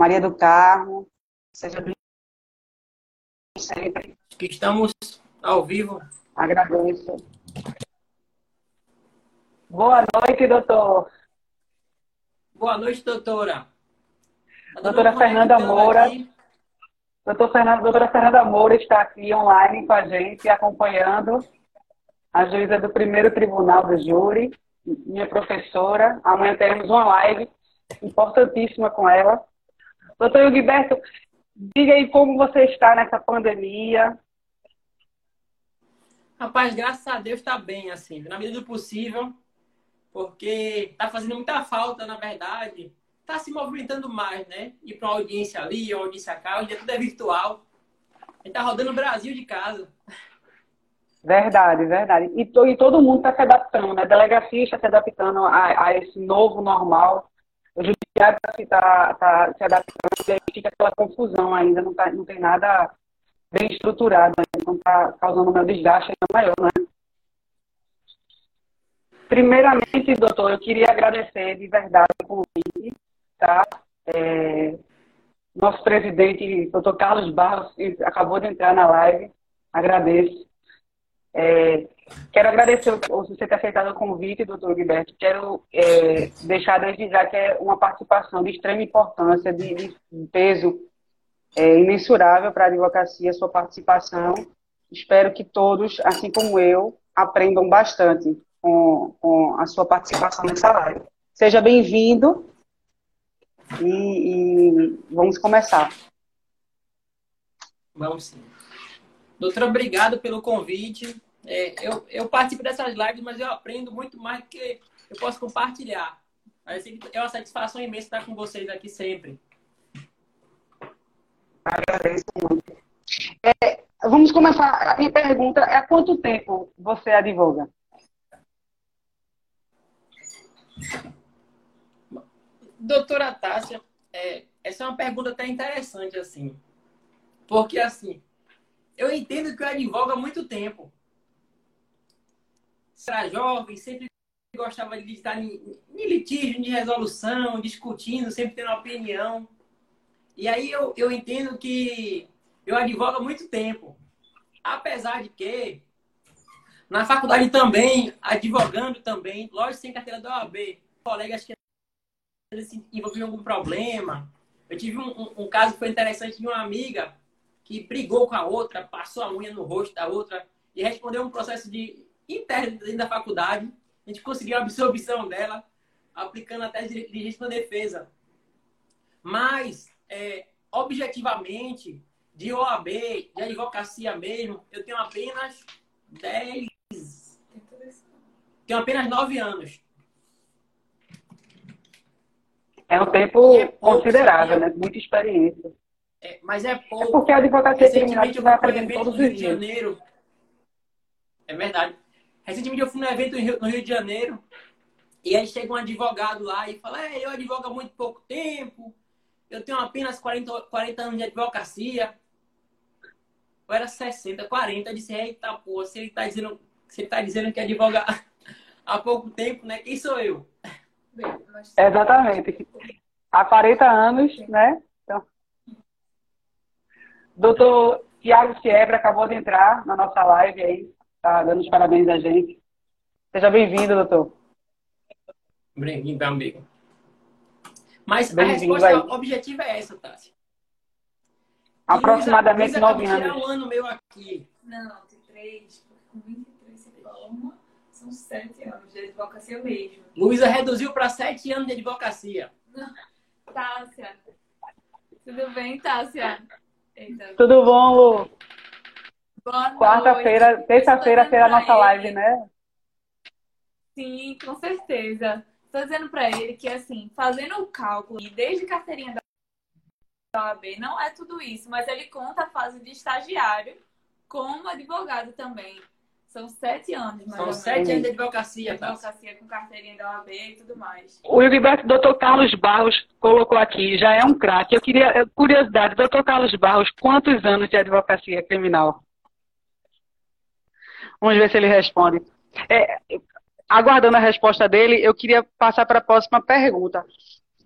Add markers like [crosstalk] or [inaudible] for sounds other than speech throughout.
Maria do Carmo. Seja bem sempre. Que estamos ao vivo. Agradeço. Boa noite, doutor. Boa noite, doutora. A doutora Fernanda Moura. Doutor Fernanda, doutora Fernanda Moura está aqui online com a gente, acompanhando a juíza do primeiro tribunal do júri, minha professora. Amanhã teremos uma live importantíssima com ela. Doutor Gilberto, diga aí como você está nessa pandemia. Rapaz, graças a Deus está bem, assim, na medida do possível, porque está fazendo muita falta, na verdade. Está se movimentando mais, né? Ir para uma audiência ali, uma audiência cá, hoje tudo é virtual. A gente está rodando o Brasil de casa. Verdade, verdade. E, to, e todo mundo está se adaptando, né? A delegacia está se adaptando a, a esse novo normal. O judiciário está tá, se adaptando e aí fica aquela confusão ainda, não, tá, não tem nada bem estruturado, então está causando um desgaste ainda maior, né? Primeiramente, doutor, eu queria agradecer de verdade o convite, tá? É, nosso presidente, doutor Carlos Barros, acabou de entrar na live, agradeço. É, quero agradecer você ter aceitado o convite, doutor Gilberto. Quero é, deixar desde já que é uma participação de extrema importância, de, de peso é, imensurável para a advocacia, sua participação. Espero que todos, assim como eu, aprendam bastante com, com a sua participação nessa live. Seja bem-vindo e, e vamos começar. Vamos sim. Doutora, obrigado pelo convite. É, eu, eu participo dessas lives, mas eu aprendo muito mais do que eu posso compartilhar. É uma satisfação imensa estar com vocês aqui sempre. Agradeço muito. É, vamos começar. A minha pergunta é: há quanto tempo você advoga? Doutora Tássia, é, essa é uma pergunta até interessante, assim. Porque, assim, eu entendo que eu advogo há muito tempo. Era jovem, sempre gostava de estar em, em litígio, de resolução, discutindo, sempre tendo opinião. E aí eu, eu entendo que eu advogo há muito tempo. Apesar de que, na faculdade também, advogando também, lógico, sem carteira da OAB, colegas que se envolviam em algum problema. Eu tive um, um, um caso que foi interessante de uma amiga que brigou com a outra, passou a unha no rosto da outra e respondeu um processo de interno dentro da faculdade. A gente conseguiu a absorção dela, aplicando até de legítima defesa. Mas, é, objetivamente, de OAB, de advocacia mesmo, eu tenho apenas 10. Tenho apenas 9 anos. É um tempo é considerável, né? Muita experiência. É, mas é pouco. É porque a advocacia criminal vai aprendendo todos os dias. De Janeiro. É verdade. Recentemente eu fui num evento no Rio, de Janeiro e aí chega um advogado lá e fala: é, eu advogo há muito pouco tempo, eu tenho apenas 40, 40 anos de advocacia. Eu era 60, 40. Eu disse: eita, pô, se ele está dizendo, se ele tá dizendo que advoga [laughs] há pouco tempo, né? Quem sou eu? Exatamente. Há 40 anos, né? Doutor Tiago Siebra acabou de entrar na nossa live aí, tá dando os parabéns a gente. Seja bem-vindo, doutor. Bem-vindo, amigo. Mas a resposta aí. objetiva é essa, Tati. Aproximadamente nove anos. um ano meu aqui. Não, de três, com 23 você forma, são sete anos de advocacia mesmo. Luísa reduziu para sete anos de advocacia. Tássia. Tudo bem, Tássia? Eita. Tudo bom, Lu? Quarta-feira, terça-feira será a nossa live, né? Sim, com certeza. Estou dizendo para ele que, assim, fazendo o cálculo, desde carteirinha da OAB, não é tudo isso, mas ele conta a fase de estagiário como advogado também. São sete anos, mais São sete anos de advocacia, tá? Advocacia com carteirinha da OAB e tudo mais. O Gilberto, doutor Carlos Barros colocou aqui, já é um craque. Eu queria, curiosidade, doutor Carlos Barros, quantos anos de advocacia criminal? Vamos ver se ele responde. É, aguardando a resposta dele, eu queria passar para a próxima pergunta.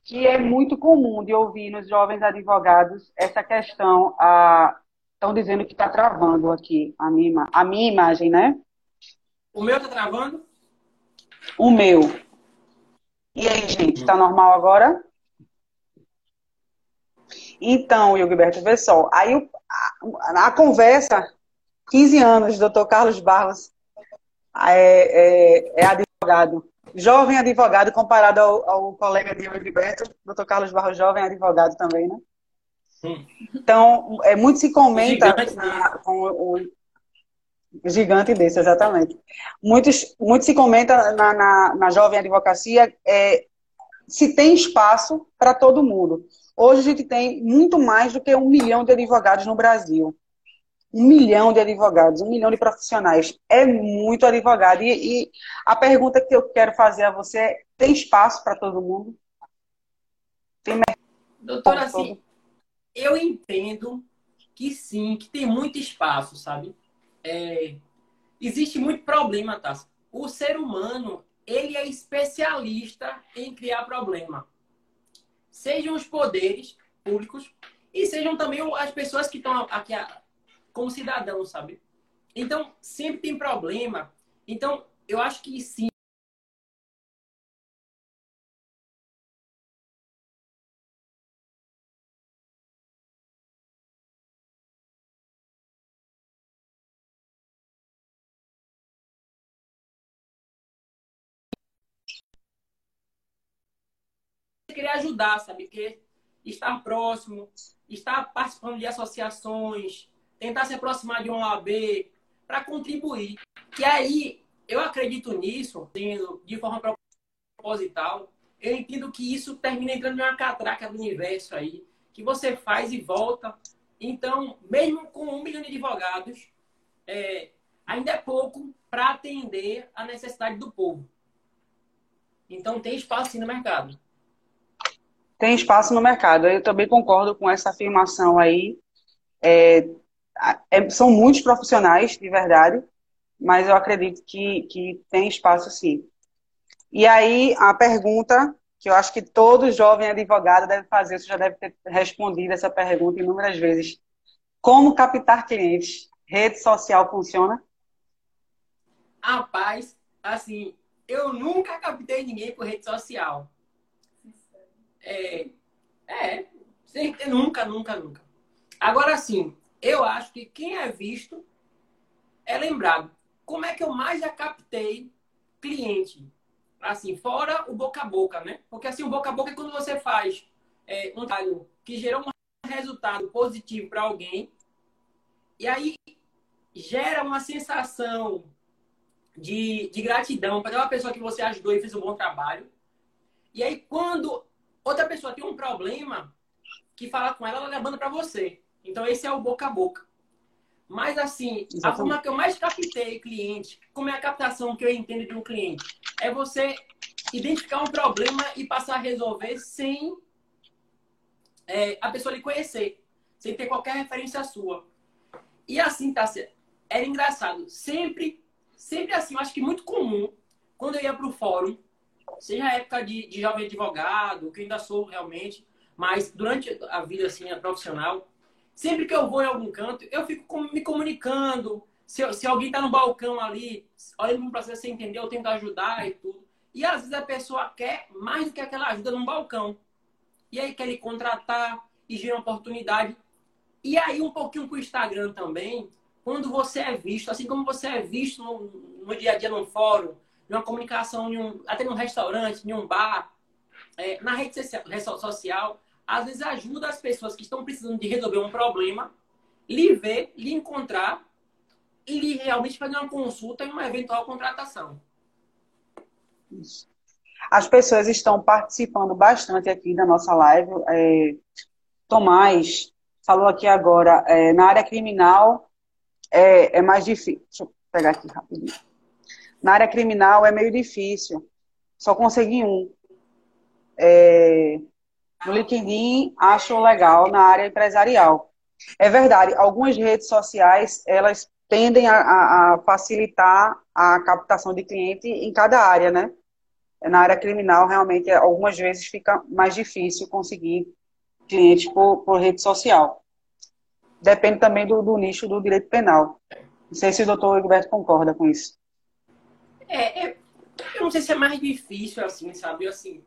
que é muito comum de ouvir nos jovens advogados essa questão, a, estão dizendo que está travando aqui a minha, a minha imagem, né? O meu está travando? O meu. E aí, gente, está normal agora? Então, Gilberto, vê só. Aí a, a, conversa, 15 anos, doutor Carlos Barros é, é, é, advogado. Jovem advogado comparado ao, ao colega de Gilberto, doutor Carlos Barros, jovem advogado também, né? Então, é, muito se comenta gigante, na, com o, o gigante desse, exatamente. Muitos, muito se comenta na, na, na jovem advocacia é, se tem espaço para todo mundo. Hoje a gente tem muito mais do que um milhão de advogados no Brasil. Um milhão de advogados, um milhão de profissionais. É muito advogado. E, e a pergunta que eu quero fazer a você é: tem espaço para todo mundo? Tem Doutora, assim, eu entendo que sim, que tem muito espaço, sabe? É, existe muito problema, tá? O ser humano, ele é especialista em criar problema sejam os poderes públicos e sejam também as pessoas que estão aqui como cidadãos, sabe? Então, sempre tem problema. Então, eu acho que sim, querer ajudar, sabe? Que estar próximo, estar participando de associações, tentar se aproximar de uma OAB para contribuir. E aí, eu acredito nisso, de forma proposital. Eu entendo que isso termina entrando em uma catraca do universo aí, que você faz e volta. Então, mesmo com um milhão de advogados, é, ainda é pouco para atender a necessidade do povo. Então, tem espaço sim no mercado tem espaço no mercado. Eu também concordo com essa afirmação aí. É, é, são muitos profissionais, de verdade, mas eu acredito que, que tem espaço sim. E aí, a pergunta que eu acho que todo jovem advogado deve fazer, você já deve ter respondido essa pergunta inúmeras vezes. Como captar clientes? Rede social funciona? Rapaz, assim, eu nunca captei ninguém por rede social. É, é nunca, nunca, nunca. Agora sim, eu acho que quem é visto é lembrado. Como é que eu mais já captei cliente? Assim, fora o boca a boca, né? Porque assim, o boca a boca é quando você faz é, um trabalho que gerou um resultado positivo para alguém e aí gera uma sensação de, de gratidão para aquela pessoa que você ajudou e fez um bom trabalho. E aí, quando outra pessoa tem um problema que fala com ela, ela levando para você. Então, esse é o boca a boca. Mas, assim, Exatamente. a forma que eu mais captei cliente, como é a captação que eu entendo de um cliente, é você identificar um problema e passar a resolver sem é, a pessoa lhe conhecer, sem ter qualquer referência sua. E assim, tá Era engraçado. Sempre, sempre assim, eu acho que muito comum, quando eu ia para o fórum, seja a época de, de jovem advogado, que ainda sou realmente, mas durante a vida assim, a profissional, sempre que eu vou em algum canto, eu fico me comunicando. Se, se alguém está no balcão ali, olhando para você, você entendeu, eu tento ajudar e tudo. E às vezes a pessoa quer mais do que aquela ajuda num balcão. E aí quer lhe contratar e uma oportunidade. E aí um pouquinho com o Instagram também, quando você é visto, assim como você é visto no, no dia a dia num fórum, numa comunicação, um, até num restaurante, em um bar, é, na rede social, às vezes ajuda as pessoas que estão precisando de resolver um problema, lhe ver, lhe encontrar e lhe realmente fazer uma consulta em uma eventual contratação. Isso. As pessoas estão participando bastante aqui da nossa live. É, Tomás falou aqui agora, é, na área criminal é, é mais difícil. Deixa eu pegar aqui rapidinho. Na área criminal é meio difícil. Só consegui um. É, no LinkedIn acho legal na área empresarial. É verdade, algumas redes sociais elas tendem a, a facilitar a captação de cliente em cada área, né? na área criminal, realmente, algumas vezes fica mais difícil conseguir clientes por, por rede social. Depende também do, do nicho do direito penal. Não sei se o doutor Egberto concorda com isso. É, é, eu não sei se é mais difícil assim, sabe? Assim,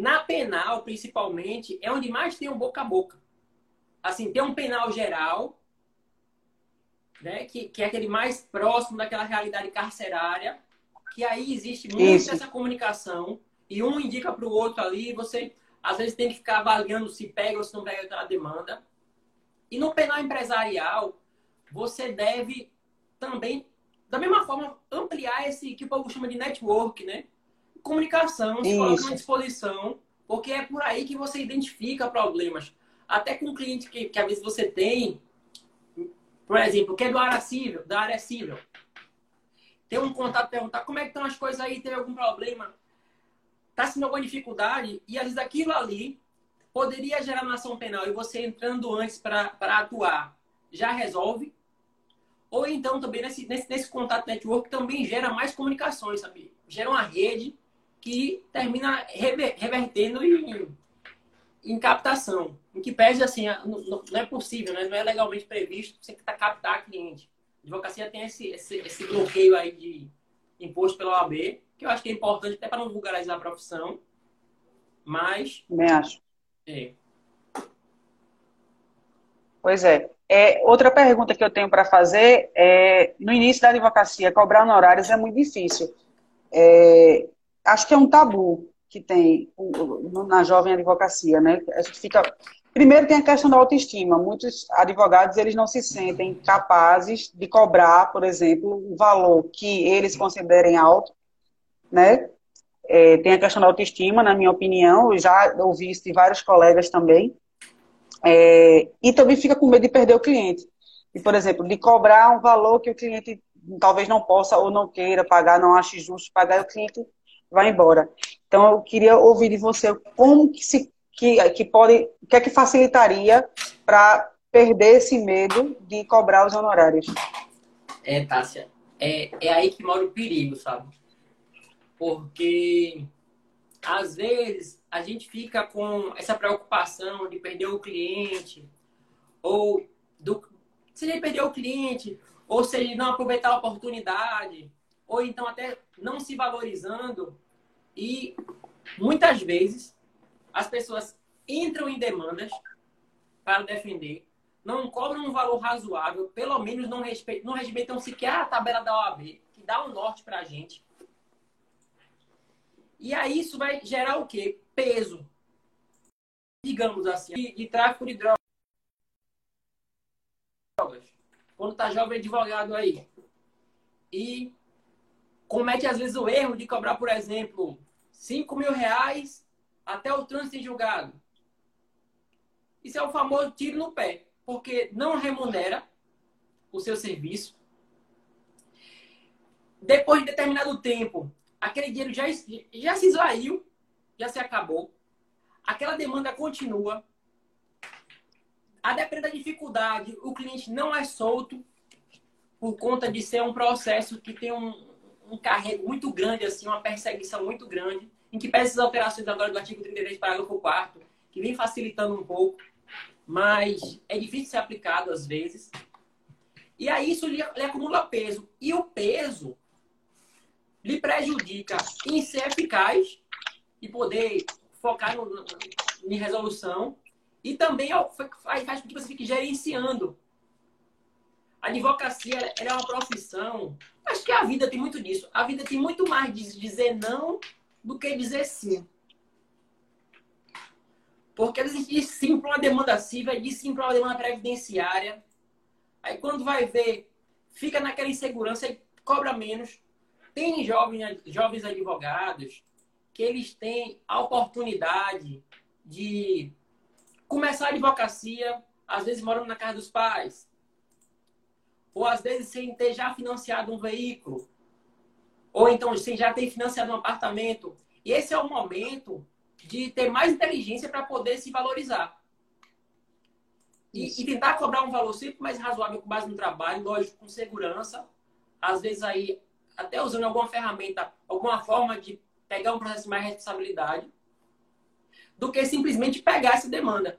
na penal, principalmente, é onde mais tem um boca a boca. Assim, tem um penal geral, né, que, que é aquele mais próximo daquela realidade carcerária, que aí existe muito Isso. essa comunicação, e um indica para o outro ali, você às vezes tem que ficar avaliando se pega ou se não pega aquela demanda. E no penal empresarial, você deve também, da mesma forma, ampliar esse que o povo chama de network, né? Comunicação, se coloca à disposição, porque é por aí que você identifica problemas. Até com um cliente que, que às vezes você tem, por exemplo, que é do área civil, da área civil. Tem um contato, perguntar como é que estão as coisas aí, teve algum problema, está sendo alguma dificuldade, e às vezes aquilo ali poderia gerar uma ação penal e você entrando antes para atuar já resolve. Ou então também nesse, nesse, nesse contato network também gera mais comunicações, sabe? Gera uma rede que termina rever, revertendo em, em captação. Em que pese assim, não, não, é possível, né? não é legalmente previsto você captar cliente. A advocacia tem esse, esse, esse bloqueio aí de imposto pela OAB, que eu acho que é importante até para não vulgarizar a profissão. Mas. Também acho. É. Pois é. é. Outra pergunta que eu tenho para fazer é: no início da advocacia, cobrar honorários é muito difícil. É, acho que é um tabu que tem na jovem advocacia, né? A gente fica Primeiro tem a questão da autoestima. Muitos advogados eles não se sentem capazes de cobrar, por exemplo, o valor que eles considerem alto, né? É, tem a questão da autoestima, na minha opinião, eu já ouvi isso de vários colegas também. É, e também fica com medo de perder o cliente. E, por exemplo, de cobrar um valor que o cliente talvez não possa ou não queira pagar, não ache justo pagar, o cliente vai embora. Então, eu queria ouvir de você como que se que, que pode, o que é que facilitaria para perder esse medo de cobrar os honorários? É, Tássia, é, é aí que mora o perigo, sabe? Porque às vezes a gente fica com essa preocupação de perder o cliente, ou do, se ele perder o cliente, ou se ele não aproveitar a oportunidade, ou então até não se valorizando. E muitas vezes as pessoas entram em demandas para defender, não cobram um valor razoável, pelo menos não respeitam, não respeitam sequer a tabela da OAB, que dá um norte para a gente. E aí isso vai gerar o quê? Peso. Digamos assim, de, de tráfico de drogas. Quando está jovem advogado aí. E comete às vezes o erro de cobrar, por exemplo, 5 mil reais até o trânsito em julgado. Isso é o famoso tiro no pé, porque não remunera o seu serviço. Depois de determinado tempo, aquele dinheiro já, já se esvaiu, já se acabou. Aquela demanda continua. A depender da dificuldade, o cliente não é solto por conta de ser um processo que tem um, um carrego muito grande, assim, uma perseguição muito grande em que pede essas alterações agora do artigo 33, parágrafo 4 que vem facilitando um pouco, mas é difícil ser aplicado às vezes. E aí isso lhe, lhe acumula peso. E o peso lhe prejudica em ser eficaz e poder focar no, no, em resolução e também faz, faz com que você fique gerenciando. A advocacia é uma profissão. Acho que a vida tem muito disso. A vida tem muito mais de dizer não do que dizer sim. Porque às vezes diz sim para uma demanda civil, diz sim para uma demanda previdenciária. Aí quando vai ver, fica naquela insegurança e cobra menos. Tem jovens, jovens advogados que eles têm a oportunidade de começar a advocacia, às vezes morando na casa dos pais, ou às vezes sem ter já financiado um veículo, ou então você já tem financiado um apartamento. E esse é o momento de ter mais inteligência para poder se valorizar. E, e, tentar cobrar um valor sempre mais razoável com base no trabalho, lógico, com segurança. Às vezes aí até usando alguma ferramenta, alguma forma de pegar um processo de mais responsabilidade, do que simplesmente pegar essa demanda.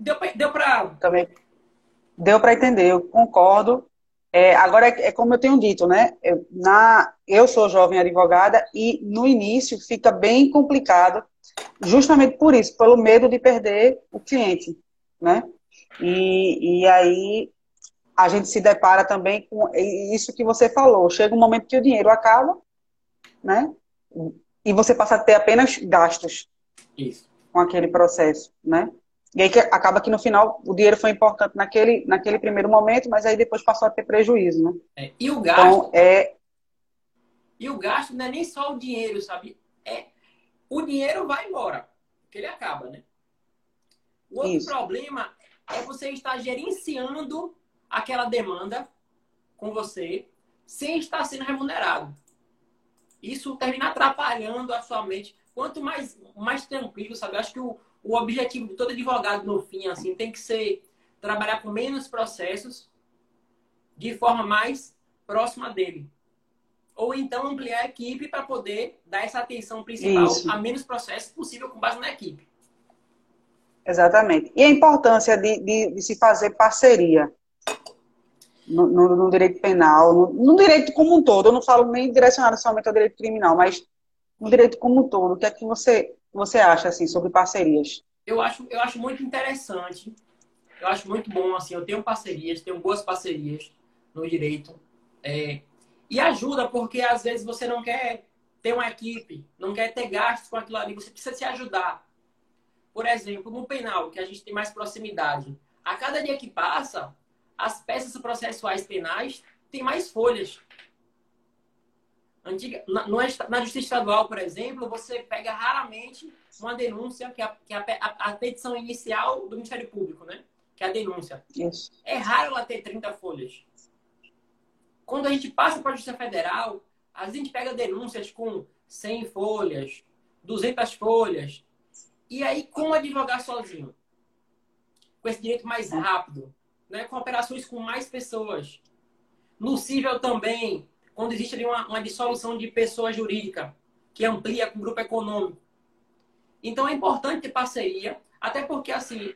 Deu para. Deu pra... Também. Deu para entender, eu concordo. É, agora, é, é, como eu tenho dito, né? Eu, na, eu sou jovem advogada e no início fica bem complicado, justamente por isso, pelo medo de perder o cliente, né? E, e aí a gente se depara também com isso que você falou. Chega um momento que o dinheiro acaba, né? E você passa a ter apenas gastos isso. com aquele processo, né? E aí que acaba que no final o dinheiro foi importante naquele, naquele primeiro momento, mas aí depois passou a ter prejuízo, né? É, e o gasto. Então, é... E o gasto não é nem só o dinheiro, sabe? É o dinheiro vai embora, que ele acaba, né? O outro Isso. problema é você estar gerenciando aquela demanda com você sem estar sendo remunerado. Isso termina atrapalhando a sua mente. Quanto mais, mais tranquilo, sabe? Eu acho que o, o objetivo de todo advogado, no fim, assim, tem que ser trabalhar com menos processos de forma mais próxima dele. Ou então ampliar a equipe para poder dar essa atenção principal Isso. a menos processos possível com base na equipe. Exatamente. E a importância de, de, de se fazer parceria no, no, no direito penal, no, no, direito como um todo. Eu não falo nem direcionado somente ao direito criminal, mas no direito como um todo. O que é que você você acha assim sobre parcerias? Eu acho, eu acho muito interessante. Eu acho muito bom assim. Eu tenho parcerias, tenho boas parcerias no direito. É, e ajuda porque às vezes você não quer ter uma equipe, não quer ter gastos com aquilo ali. Você precisa se ajudar. Por exemplo, no penal, que a gente tem mais proximidade. A cada dia que passa, as peças processuais penais têm mais folhas. Antiga, na, na, justiça estadual, por exemplo, você pega raramente uma denúncia, que é a, que é a, a, petição inicial do Ministério Público, né? Que é a denúncia. Isso. É raro ela ter 30 folhas. Quando a gente passa para a Justiça Federal, a gente pega denúncias com 100 folhas, 200 folhas. E aí, como advogar sozinho? Com esse direito mais rápido, né? com operações com mais pessoas. No cível também, quando existe ali uma, uma dissolução de pessoa jurídica que amplia com o grupo econômico. Então é importante ter parceria, até porque assim,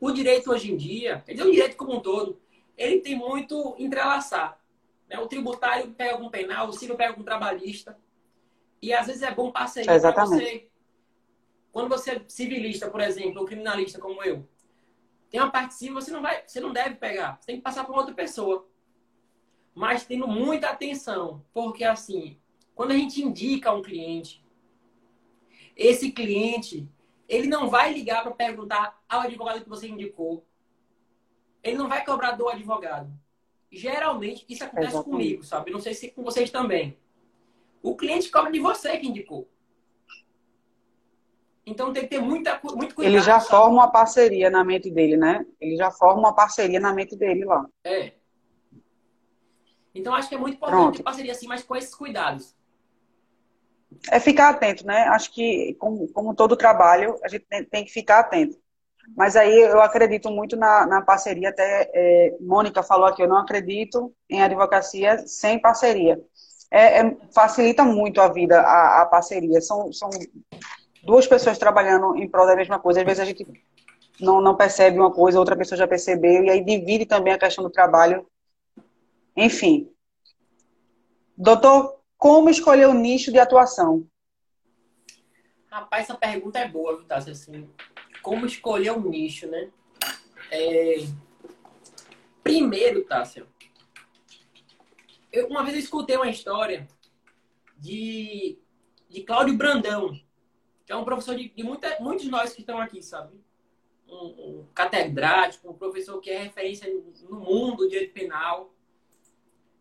o direito hoje em dia, ele é um direito como um todo, ele tem muito entrelaçar. Né? O tributário pega algum penal, o civil pega algum trabalhista. E às vezes é bom parceria. É você, quando você é civilista, por exemplo, ou criminalista como eu, tem uma parte civil, você não vai, você não deve pegar. Você tem que passar por outra pessoa mas tendo muita atenção, porque assim, quando a gente indica um cliente, esse cliente, ele não vai ligar para perguntar ao advogado que você indicou. Ele não vai cobrar do advogado. Geralmente, isso acontece Exatamente. comigo, sabe? Não sei se com vocês também. O cliente cobra de você que indicou. Então tem que ter muita, muito cuidado. Ele já sabe? forma uma parceria na mente dele, né? Ele já forma uma parceria na mente dele lá. É. Então, acho que é muito importante Pronto. ter parceria assim, mas com esses cuidados. É ficar atento, né? Acho que, como, como todo trabalho, a gente tem, tem, que ficar atento. Mas aí eu acredito muito na, na parceria. Até é, Mônica falou aqui, eu não acredito em advocacia sem parceria. É, é, facilita muito a vida, a, a, parceria. São, são duas pessoas trabalhando em prol da mesma coisa. Às vezes a gente não, não percebe uma coisa, outra pessoa já percebeu, e aí divide também a questão do trabalho enfim. Doutor, como escolher o nicho de atuação? Rapaz, essa pergunta é boa, Tassi? Assim, como escolher um nicho, né? É... Primeiro, Tássia, eu, uma vez eu escutei uma história de, de Cláudio Brandão, que é um professor de, de muita, muitos de nós que estão aqui, sabe? Um, um catedrático, um professor que é referência no mundo do direito penal.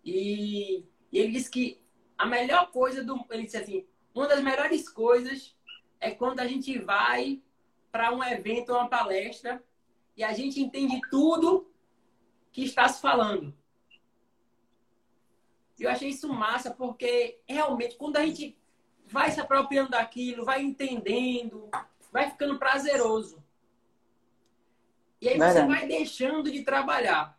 E, e ele disse que a melhor coisa do. Ele disse assim: uma das melhores coisas é quando a gente vai para um evento ou uma palestra e a gente entende tudo que está se falando. Eu achei isso massa porque realmente quando a gente vai se apropriando daquilo, vai entendendo, vai ficando prazeroso. E aí você vai deixando de trabalhar.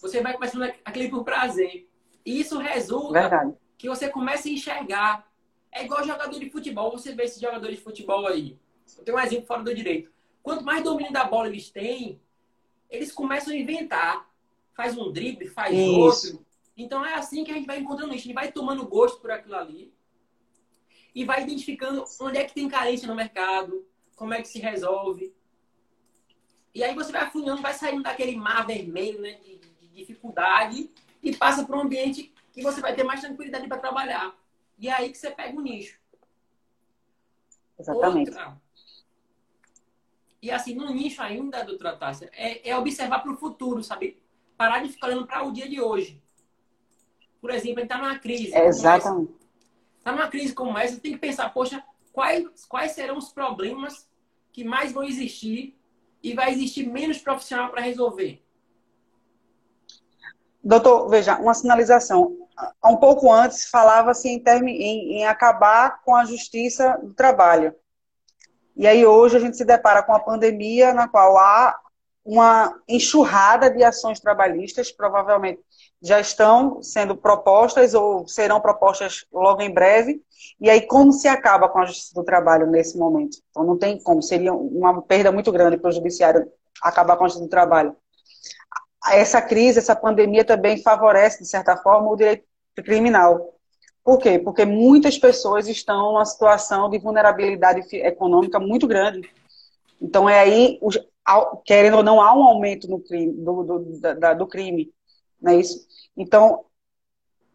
Você vai começando aquele por prazer. E isso resulta Verdade. que você começa a enxergar. É igual jogador de futebol. Você vê esses jogadores de futebol aí. Eu tenho um exemplo fora do direito. Quanto mais domínio da bola eles têm, eles começam a inventar. Faz um drible, faz Isso. outro. Então é assim que a gente vai encontrando isso. A gente vai tomando gosto por aquilo ali. E vai identificando onde é que tem carência no mercado, como é que se resolve. E aí você vai afunilando, vai saindo daquele mar vermelho né, de, dificuldade e passa para um ambiente que você vai ter mais tranquilidade para trabalhar. E é aí que você pega o nicho. Exatamente. Outra, e assim, no nicho ainda, doutora Tássia, é, é observar para o futuro, sabe? Parar de ficar olhando para o dia de hoje. Por exemplo, a gente está numa crise. Exatamente. Está numa crise como essa, tem que pensar, poxa, quais, quais serão os problemas que mais vão existir e vai existir menos profissional para resolver? Doutor, veja, uma sinalização. Um pouco antes falava-se em, em, em acabar com a justiça do trabalho. E aí hoje a gente se depara com a pandemia na qual há uma enxurrada de ações trabalhistas, provavelmente já estão sendo propostas ou serão propostas logo em breve. E aí como se acaba com a justiça do trabalho nesse momento? Então não tem como, seria uma perda muito grande para o judiciário acabar com a justiça do trabalho essa crise, essa pandemia também favorece, de certa forma, o direito criminal. Por quê? Porque muitas pessoas estão numa situação de vulnerabilidade econômica muito grande. Então, é aí, querendo ou não, há um aumento no crime, do, do, da, do crime. Não é isso? Então,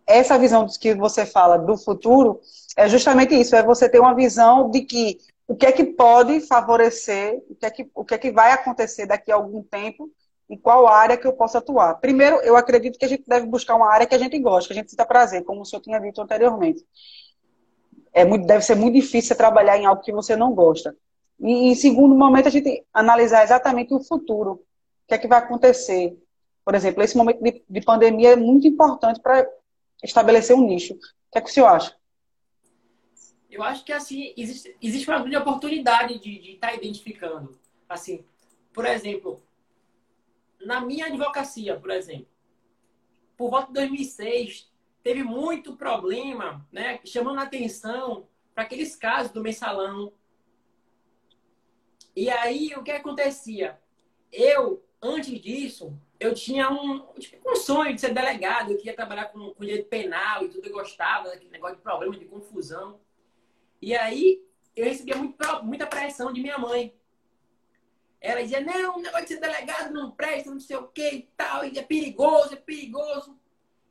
essa visão que você fala do futuro é justamente isso, é você ter uma visão de que o que é que pode favorecer, o que é que, o que, é que vai acontecer daqui a algum tempo em qual área que eu posso atuar. Primeiro, eu acredito que a gente deve buscar uma área que a gente gosta, que a gente sinta prazer, como o senhor tinha dito anteriormente. É muito, deve ser muito difícil trabalhar em algo que você não gosta. E, em segundo momento, a gente analisar exatamente o futuro. O que é que vai acontecer? Por exemplo, esse momento de, de pandemia é muito importante para estabelecer um nicho. O que é que o senhor acha? Eu acho que, assim, existe, existe uma grande oportunidade de estar tá identificando. Assim, por exemplo, na minha advocacia, por exemplo, por volta de 2006, teve muito problema, né, chamando a atenção para aqueles casos do mensalão. E aí, o que acontecia? Eu, antes disso, eu tinha um, tipo, um sonho de ser delegado, eu queria trabalhar com, com direito penal e tudo, eu gostava daquele negócio de problema, de confusão. E aí, eu recebia muito, muita pressão de minha mãe. Ela dizia, não, o negócio de ser delegado não presta, não sei o que e tal, e é perigoso, é perigoso.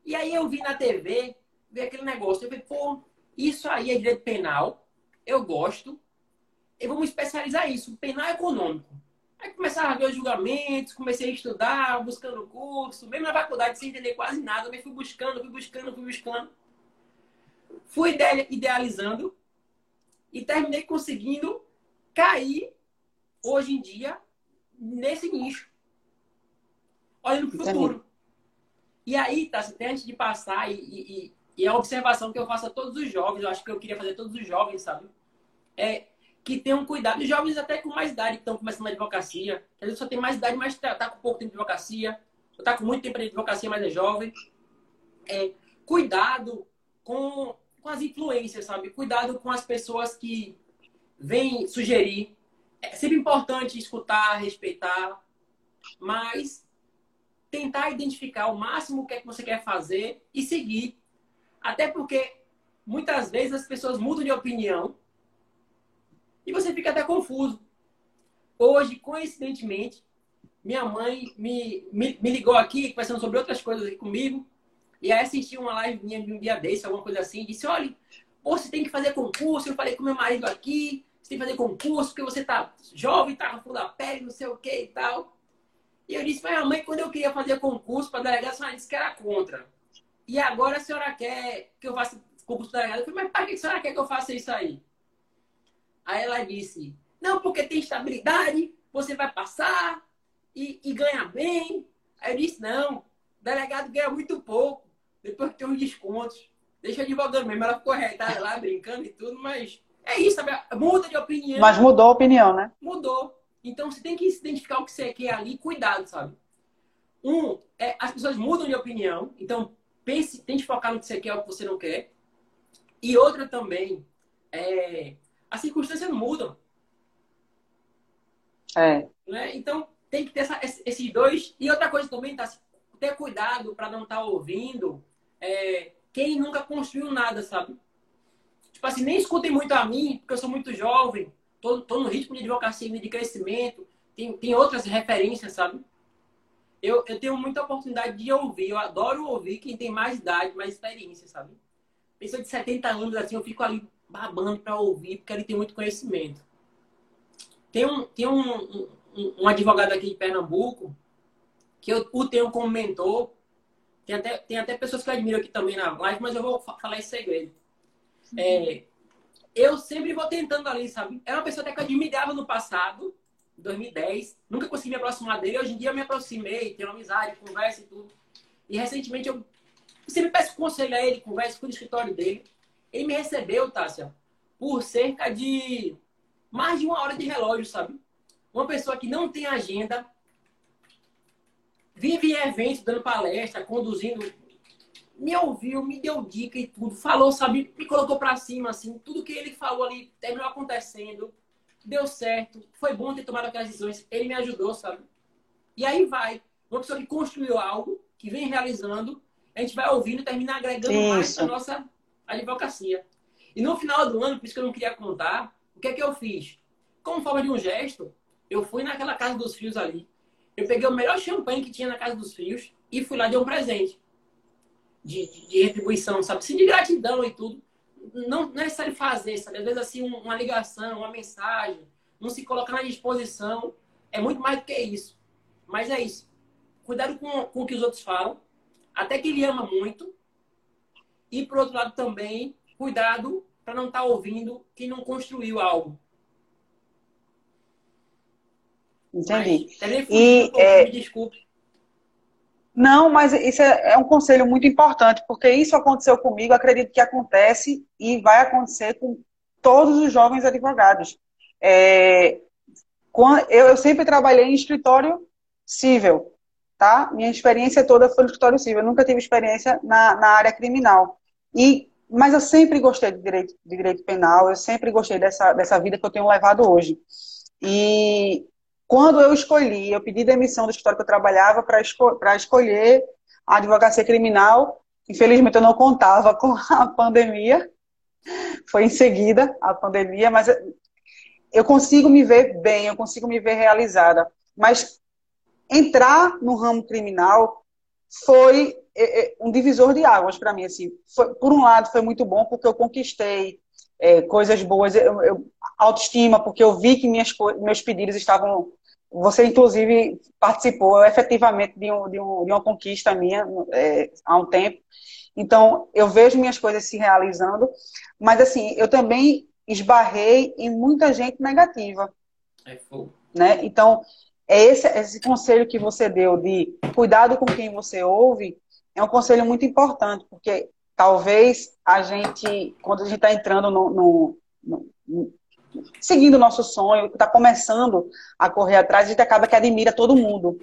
E aí eu vi na TV, vi aquele negócio, eu falei, pô, isso aí é direito penal, eu gosto, e vamos especializar isso, penal econômico. Aí começava a ver os julgamentos, comecei a estudar, buscando curso, mesmo na faculdade sem entender quase nada, mas fui buscando, fui buscando, fui buscando. Fui idealizando e terminei conseguindo cair hoje em dia nesse nicho. Olhando para o futuro. E aí, tá, até antes de passar, e, e, e, a observação que eu faço a todos os jovens, eu acho que eu queria fazer a todos os jovens, sabe? É que tenham cuidado. Os jovens até com mais idade que estão começando a advocacia. Às vezes só tem mais idade, mas tá, tá com pouco tempo de advocacia. Ou tá com muito tempo de advocacia, mas é jovem. É, cuidado com, com as influências, sabe? Cuidado com as pessoas que vêm sugerir é sempre importante escutar, respeitar, mas tentar identificar o máximo o que é que você quer fazer e seguir. Até porque muitas vezes as pessoas mudam de opinião e você fica até confuso. Hoje, coincidentemente, minha mãe me, me, me ligou aqui, conversando sobre outras coisas aqui comigo, e aí assisti uma live minha de um dia desse, alguma coisa assim, e disse, olha, você tem que fazer concurso, eu falei com meu marido aqui, você tem que fazer concurso, porque você tá jovem, tá com da pele, não sei o que e tal. E eu disse para minha mãe, quando eu queria fazer concurso para delegado, a senhora disse que era contra. E agora a senhora quer que eu faça concurso para delegado? Eu falei, mas para que a senhora quer que eu faça isso aí? Aí ela disse, não, porque tem estabilidade, você vai passar e, e bem. Aí eu disse, não, delegado ganha muito pouco, depois tem uns descontos. Deixa advogando mesmo. Ela ficou retada lá, brincando e tudo, mas é isso, sabe? Muda de opinião. Mas mudou a opinião, né? Mudou. Então você tem que identificar o que você quer ali, cuidado, sabe? um, é, as pessoas mudam de opinião, então pense, tente focar no que você quer ou o que você não quer. E outra também, é, as circunstâncias mudam. É. Né? Então, tem que ter essa, esses dois. E outra coisa também, tá? Ter cuidado para não estar tá ouvindo é, quem nunca construiu nada, sabe? Tipo assim, nem escutem muito a mim, porque eu sou muito jovem, tô, tô no ritmo de advocacia de crescimento, tem, tem outras referências, sabe? Eu, eu tenho muita oportunidade de ouvir, eu adoro ouvir quem tem mais idade, mais experiência, sabe? Pessoa de 70 anos, assim, eu fico ali babando para ouvir, porque ele tem muito conhecimento. Tem um, tem um, um, um advogado aqui de Pernambuco, que eu o tenho como mentor, tem até, tem até pessoas que eu admiro aqui também na live, mas eu vou falar esse segredo. É, eu sempre vou tentando ali, sabe? Era uma pessoa até que eu admirava no passado, 2010. Nunca consegui me aproximar dele. Hoje em dia eu me aproximei, tenho amizade, conversa e tudo. E recentemente eu sempre peço conselho a ele, converso com o escritório dele. Ele me recebeu, Tássia, por cerca de mais de uma hora de relógio, sabe? Uma pessoa que não tem agenda, vive em eventos, dando palestra, conduzindo, me ouviu, me deu dica e tudo, falou, sabe, me colocou para cima, assim, tudo que ele falou ali terminou acontecendo deu certo, foi bom ter tomado aquelas decisões, ele me ajudou, sabe? E aí vai. Uma pessoa que construiu algo, que vem realizando, a gente vai ouvindo e termina agregando isso. mais a nossa advocacia. E no final do ano, por isso que eu não queria contar, o que é que eu fiz? Como forma de um gesto, eu fui naquela casa dos fios ali. Eu peguei o melhor champanhe que tinha na casa dos fios e fui lá de um presente. De, de, de retribuição, sabe? Sim, de gratidão e tudo não, não é necessário fazer, sabe? Às vezes, assim, uma ligação, uma mensagem, não se colocar na disposição, é muito mais do que isso. Mas é isso. Cuidado com, com o que os outros falam, até que ele ama muito. E, por outro lado, também, cuidado para não estar tá ouvindo quem não construiu algo. Entendi. Mas, e, é... me desculpe. Não, mas isso é, é, um conselho muito importante, porque isso aconteceu comigo, acredito que acontece e vai acontecer com todos os jovens advogados. É, eu, eu, sempre trabalhei em escritório civil, tá? Minha experiência toda foi no escritório civil, eu nunca tive experiência na, na área criminal. E, mas eu sempre gostei de direito, de direito penal, eu sempre gostei dessa, dessa vida que eu tenho levado hoje. E quando eu escolhi, eu pedi demissão do escritório que eu trabalhava para esco escolher a advocacia criminal. Infelizmente, eu não contava [laughs] com a pandemia. Foi em seguida a pandemia, mas eu consigo me ver bem, eu consigo me ver realizada. Mas entrar no ramo criminal foi é, é, um divisor de águas para mim. Assim, foi, por um lado, foi muito bom porque eu conquistei é, coisas boas, eu, eu, autoestima, porque eu vi que minhas, meus pedidos estavam. Você, inclusive, participou efetivamente de, um, de, um, de uma conquista minha é, há um tempo. Então, eu vejo minhas coisas se realizando, mas, assim, eu também esbarrei em muita gente negativa. É fogo. Né? Então, é esse, esse conselho que você deu de cuidado com quem você ouve, é um conselho muito importante, porque talvez a gente, quando a gente está entrando no, no, no, seguindo o nosso sonho, está começando a correr atrás, a gente acaba que admira todo mundo.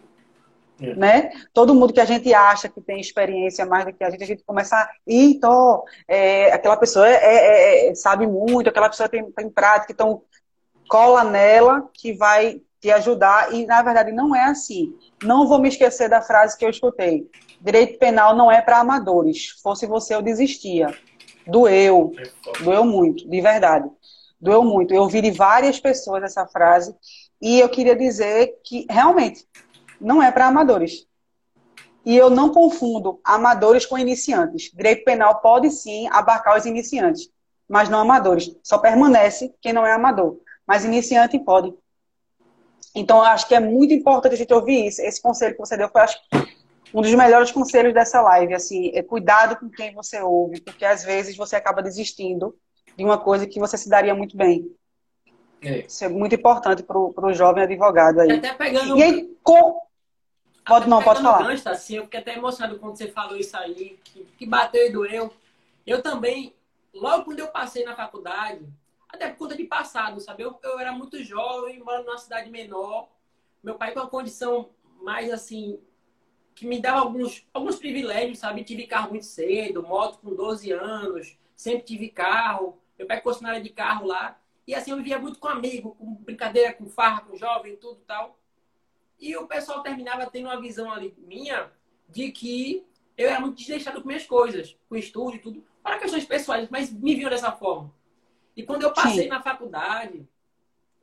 É. Né? Todo mundo que a gente acha que tem experiência mais do que a gente, a gente começa a. Então, é, aquela pessoa é, é, é, sabe muito, aquela pessoa tem, tem prática, então cola nela que vai te ajudar. E na verdade não é assim. Não vou me esquecer da frase que eu escutei direito penal não é para amadores. Fosse você, eu desistia. Doeu. Doeu muito, de verdade. Doeu muito. Eu ouvi de várias pessoas essa frase e eu queria dizer que realmente não é para amadores. E eu não confundo amadores com iniciantes. Direito penal pode sim abarcar os iniciantes, mas não amadores. Só permanece quem não é amador. Mas iniciante pode. Então, eu acho que é muito importante a gente ouvir isso. Esse conselho que você deu foi, acho, um dos melhores conselhos dessa live, assim, é cuidado com quem você ouve, porque às vezes você acaba desistindo de uma coisa que você se daria muito bem. É. Isso é muito importante para o jovem advogado aí. Até pegando. E aí, com... Pode, não, pode falar. Gancho, assim, eu fiquei até emocionado quando você falou isso aí, que, que bateu e doeu. Eu também, logo quando eu passei na faculdade, até por conta de passado, sabe? Eu, eu era muito jovem, morando numa cidade menor. Meu pai com uma condição mais assim que me dava alguns, alguns privilégios, sabe? Tive carro muito cedo, moto com 12 anos, sempre tive carro. Meu pai concessionário de carro lá. E assim, eu vivia muito com amigo, com brincadeira, com farra, com jovem, tudo tal. E o pessoal terminava tendo uma visão ali minha de que eu era muito desleixado com minhas coisas, com estudo e tudo, para questões pessoais, mas me viam dessa forma. E quando eu passei Sim. na faculdade,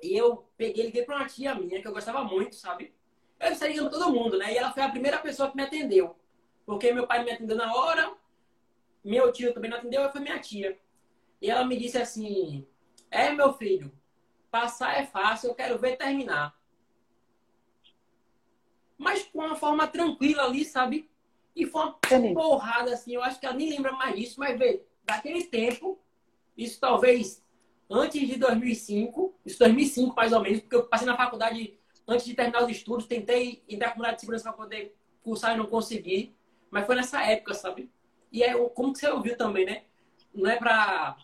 eu peguei, liguei para uma tia minha, que eu gostava muito, sabe? Eu saí ligando todo mundo, né? E ela foi a primeira pessoa que me atendeu. Porque meu pai me atendeu na hora, meu tio também não atendeu, foi minha tia. E ela me disse assim: É, meu filho, passar é fácil, eu quero ver terminar. Mas com uma forma tranquila ali, sabe? E foi uma Entendi. porrada, assim. Eu acho que ela nem lembra mais disso, mas vê, daquele tempo, isso talvez antes de 2005, isso 2005 mais ou menos, porque eu passei na faculdade antes de terminar os estudos, tentei entrar com de segurança para poder cursar e não consegui, mas foi nessa época, sabe? E é como que você ouviu também, né? Não é pra.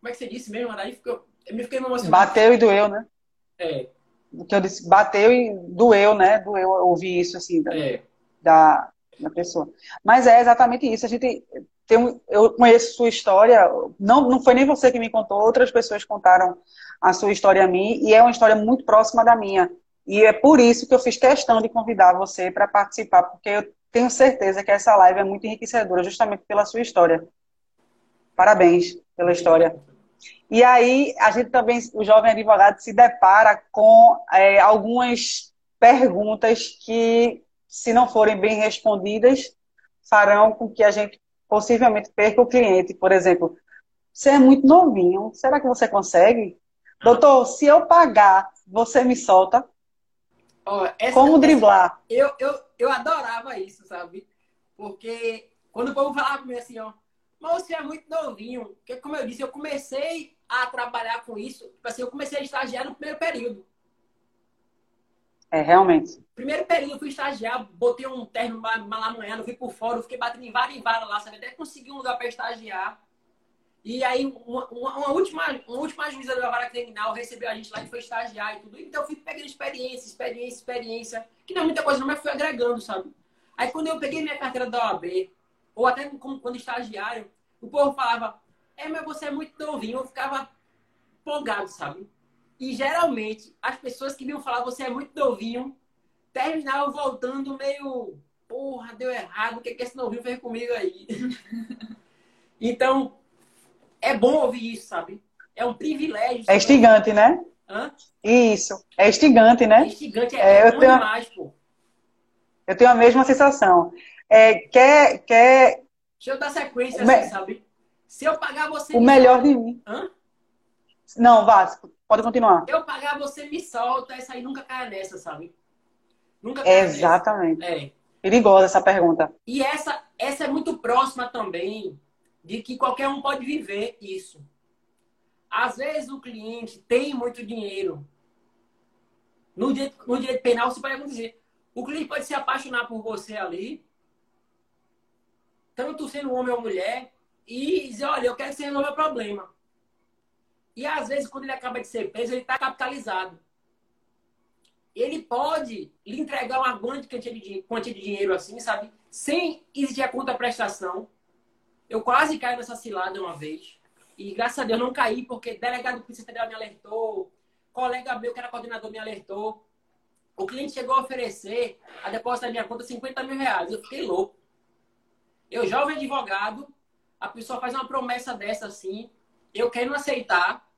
Como é que você disse mesmo, Daí eu me fiquei emocionado. Bateu e doeu, né? É. O que eu disse, bateu e doeu, né? Doeu ouvir isso, assim, da, é. da, da pessoa. Mas é exatamente isso. A gente tem um, eu conheço sua história, não, não foi nem você que me contou, outras pessoas contaram a sua história a mim, e é uma história muito próxima da minha. E é por isso que eu fiz questão de convidar você para participar, porque eu tenho certeza que essa live é muito enriquecedora, justamente pela sua história. Parabéns pela história. E aí, a gente também, o jovem advogado, se depara com é, algumas perguntas que, se não forem bem respondidas, farão com que a gente possivelmente perca o cliente. Por exemplo, você é muito novinho, será que você consegue? Doutor, se eu pagar, você me solta? Oh, essa, Como driblar? Eu, eu, eu adorava isso, sabe? Porque quando o povo falava comigo assim, ó, mas você é muito novinho. Porque, como eu disse, eu comecei a trabalhar com isso. Tipo assim, eu comecei a estagiar no primeiro período. É, realmente. Primeiro período eu fui estagiar, botei um terno lá amanhã, não fui por fora, fiquei batendo em várias e várias lá, sabe? Até consegui um lugar para estagiar. E aí, uma, uma, última, uma última juíza da vara criminal recebeu a gente lá e foi estagiar e tudo. Então, eu fui pegando experiência, experiência, experiência, que não é muita coisa, não, mas fui agregando, sabe? Aí, quando eu peguei minha carteira da OAB, ou até quando estagiário, o povo falava, é, mas você é muito novinho. Eu ficava empolgado, sabe? E geralmente, as pessoas que vinham falar, você é muito novinho, terminavam voltando meio, porra, deu errado, o que, é que esse novinho fez comigo aí? [laughs] então, é bom ouvir isso, sabe? É um privilégio. É instigante, né? Hã? Isso. É instigante, né? É instigante, é, é, bom tenho... demais, pô. Eu tenho a mesma sensação. É, quer, quer... Deixa eu dar sequência, me... assim, sabe? Se eu pagar você. O melhor solta... de mim. Hã? Não, Vasco, pode continuar. Se eu pagar, você me solta, essa aí nunca cai nessa, sabe? Nunca cai Exatamente. Nessa. É. Perigosa essa pergunta. E essa, essa é muito próxima também de que qualquer um pode viver isso. Às vezes o cliente tem muito dinheiro. No direito, no direito penal, você pode acontecer. O cliente pode se apaixonar por você ali, tanto sendo homem ou mulher, e dizer, olha, eu quero que você resolva o problema. E às vezes, quando ele acaba de ser preso, ele está capitalizado. Ele pode lhe entregar uma grande quantia de, quantia de dinheiro assim, sabe? Sem existir a conta-prestação. Eu quase caí nessa cilada uma vez. E graças a Deus não caí, porque delegado do Polícia Federal me alertou, colega meu que era coordenador me alertou. O cliente chegou a oferecer a depósito da minha conta 50 mil reais. Eu fiquei louco. Eu, jovem advogado, a pessoa faz uma promessa dessa assim, eu quero aceitar,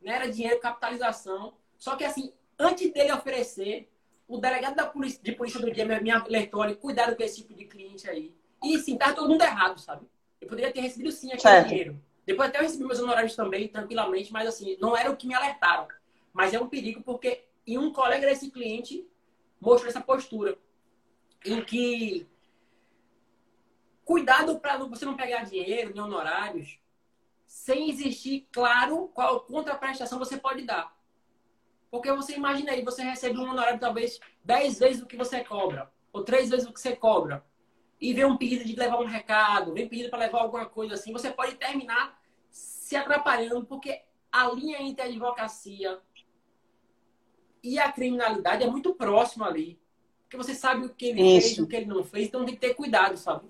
né? Era dinheiro, capitalização. Só que assim, antes dele oferecer, o delegado da polícia, de polícia do dia me alertou, olha, cuidado com esse tipo de cliente aí. E sim, tá todo mundo errado, sabe? Eu poderia ter recebido sim aquele certo. dinheiro. Depois até eu recebi meus honorários também, tranquilamente, mas assim, não era o que me alertaram. Mas é um perigo porque e um colega desse cliente mostrou essa postura em que Cuidado para você não pegar dinheiro em honorários sem existir claro qual contraprestação você pode dar. Porque você imagina aí, você recebe um honorário talvez 10 vezes o que você cobra, ou 3 vezes o que você cobra, e vem um pedido de levar um recado, vem pedido para levar alguma coisa assim, você pode terminar se atrapalhando, porque a linha entre a advocacia e a criminalidade é muito próxima ali. Porque você sabe o que ele Isso. fez, o que ele não fez, então tem que ter cuidado, sabe?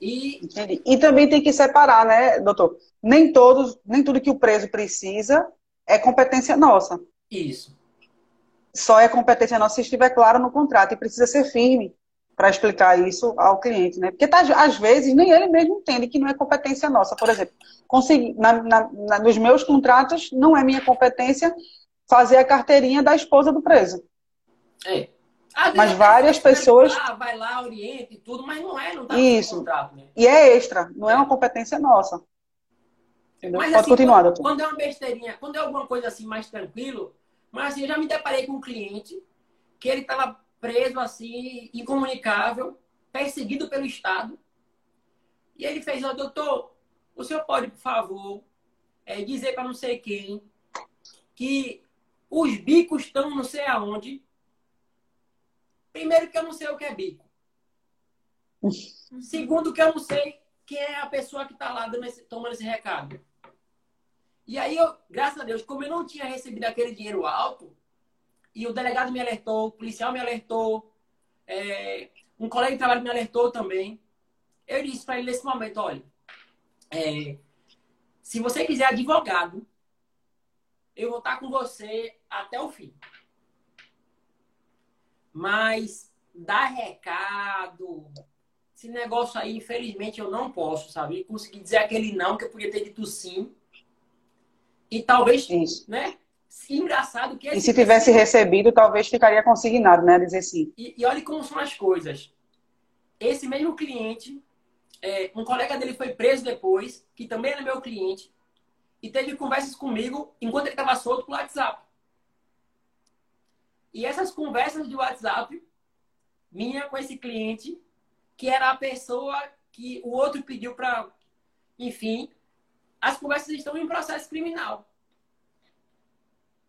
E Entendi. E também tem que separar, né, doutor? Nem todos, nem tudo que o preso precisa é competência nossa. isso. Só é competência nossa se estiver claro no contrato e precisa ser firme para explicar isso ao cliente, né? Porque tá, às vezes nem ele mesmo entende que não é competência nossa. Por exemplo, conseguir, na, na- na- nos meus contratos não é minha competência fazer a carteirinha da esposa do preso. É. Mas várias pessoas- Vai lá, vai lá, orienta e tudo, mas não é, não tá no Isso. seu contrato, né? E é extra, não é uma competência nossa. Entendeu? Mas Pode assim, continuar, quando, quando é uma besteirinha, quando é alguma coisa assim mais tranquilo, mas assim, eu já me deparei com um cliente que ele estava preso assim, incomunicável, perseguido pelo Estado. E ele fez, ó, doutor, o senhor pode, por favor, é, dizer para não sei quem que os bicos estão não sei aonde. Primeiro que eu não sei o que é bico. [laughs] Segundo que eu não sei quem é a pessoa que está lá dando esse- tomando esse recado. E aí, eu, graças a Deus, como eu não tinha recebido aquele dinheiro alto, e o delegado me alertou, o policial me alertou, é, um colega de trabalho me alertou também, eu disse para ele nesse momento, olha, é, se você quiser advogado, eu vou estar com você até o fim. Mas dar recado, esse negócio aí, infelizmente, eu não posso, sabe? Consegui dizer aquele não que eu podia ter dito sim. E talvez, Isso. né? Engraçado que E se tivesse recebido, talvez ficaria consignado, né? Dizer sim. E, e olha como são as coisas. Esse mesmo cliente, é, um colega dele foi preso depois, que também era meu cliente, e teve conversas comigo enquanto ele estava solto pelo WhatsApp. E essas conversas de WhatsApp, minha com esse cliente, que era a pessoa que o outro pediu para. Enfim, as conversas estão em processo criminal.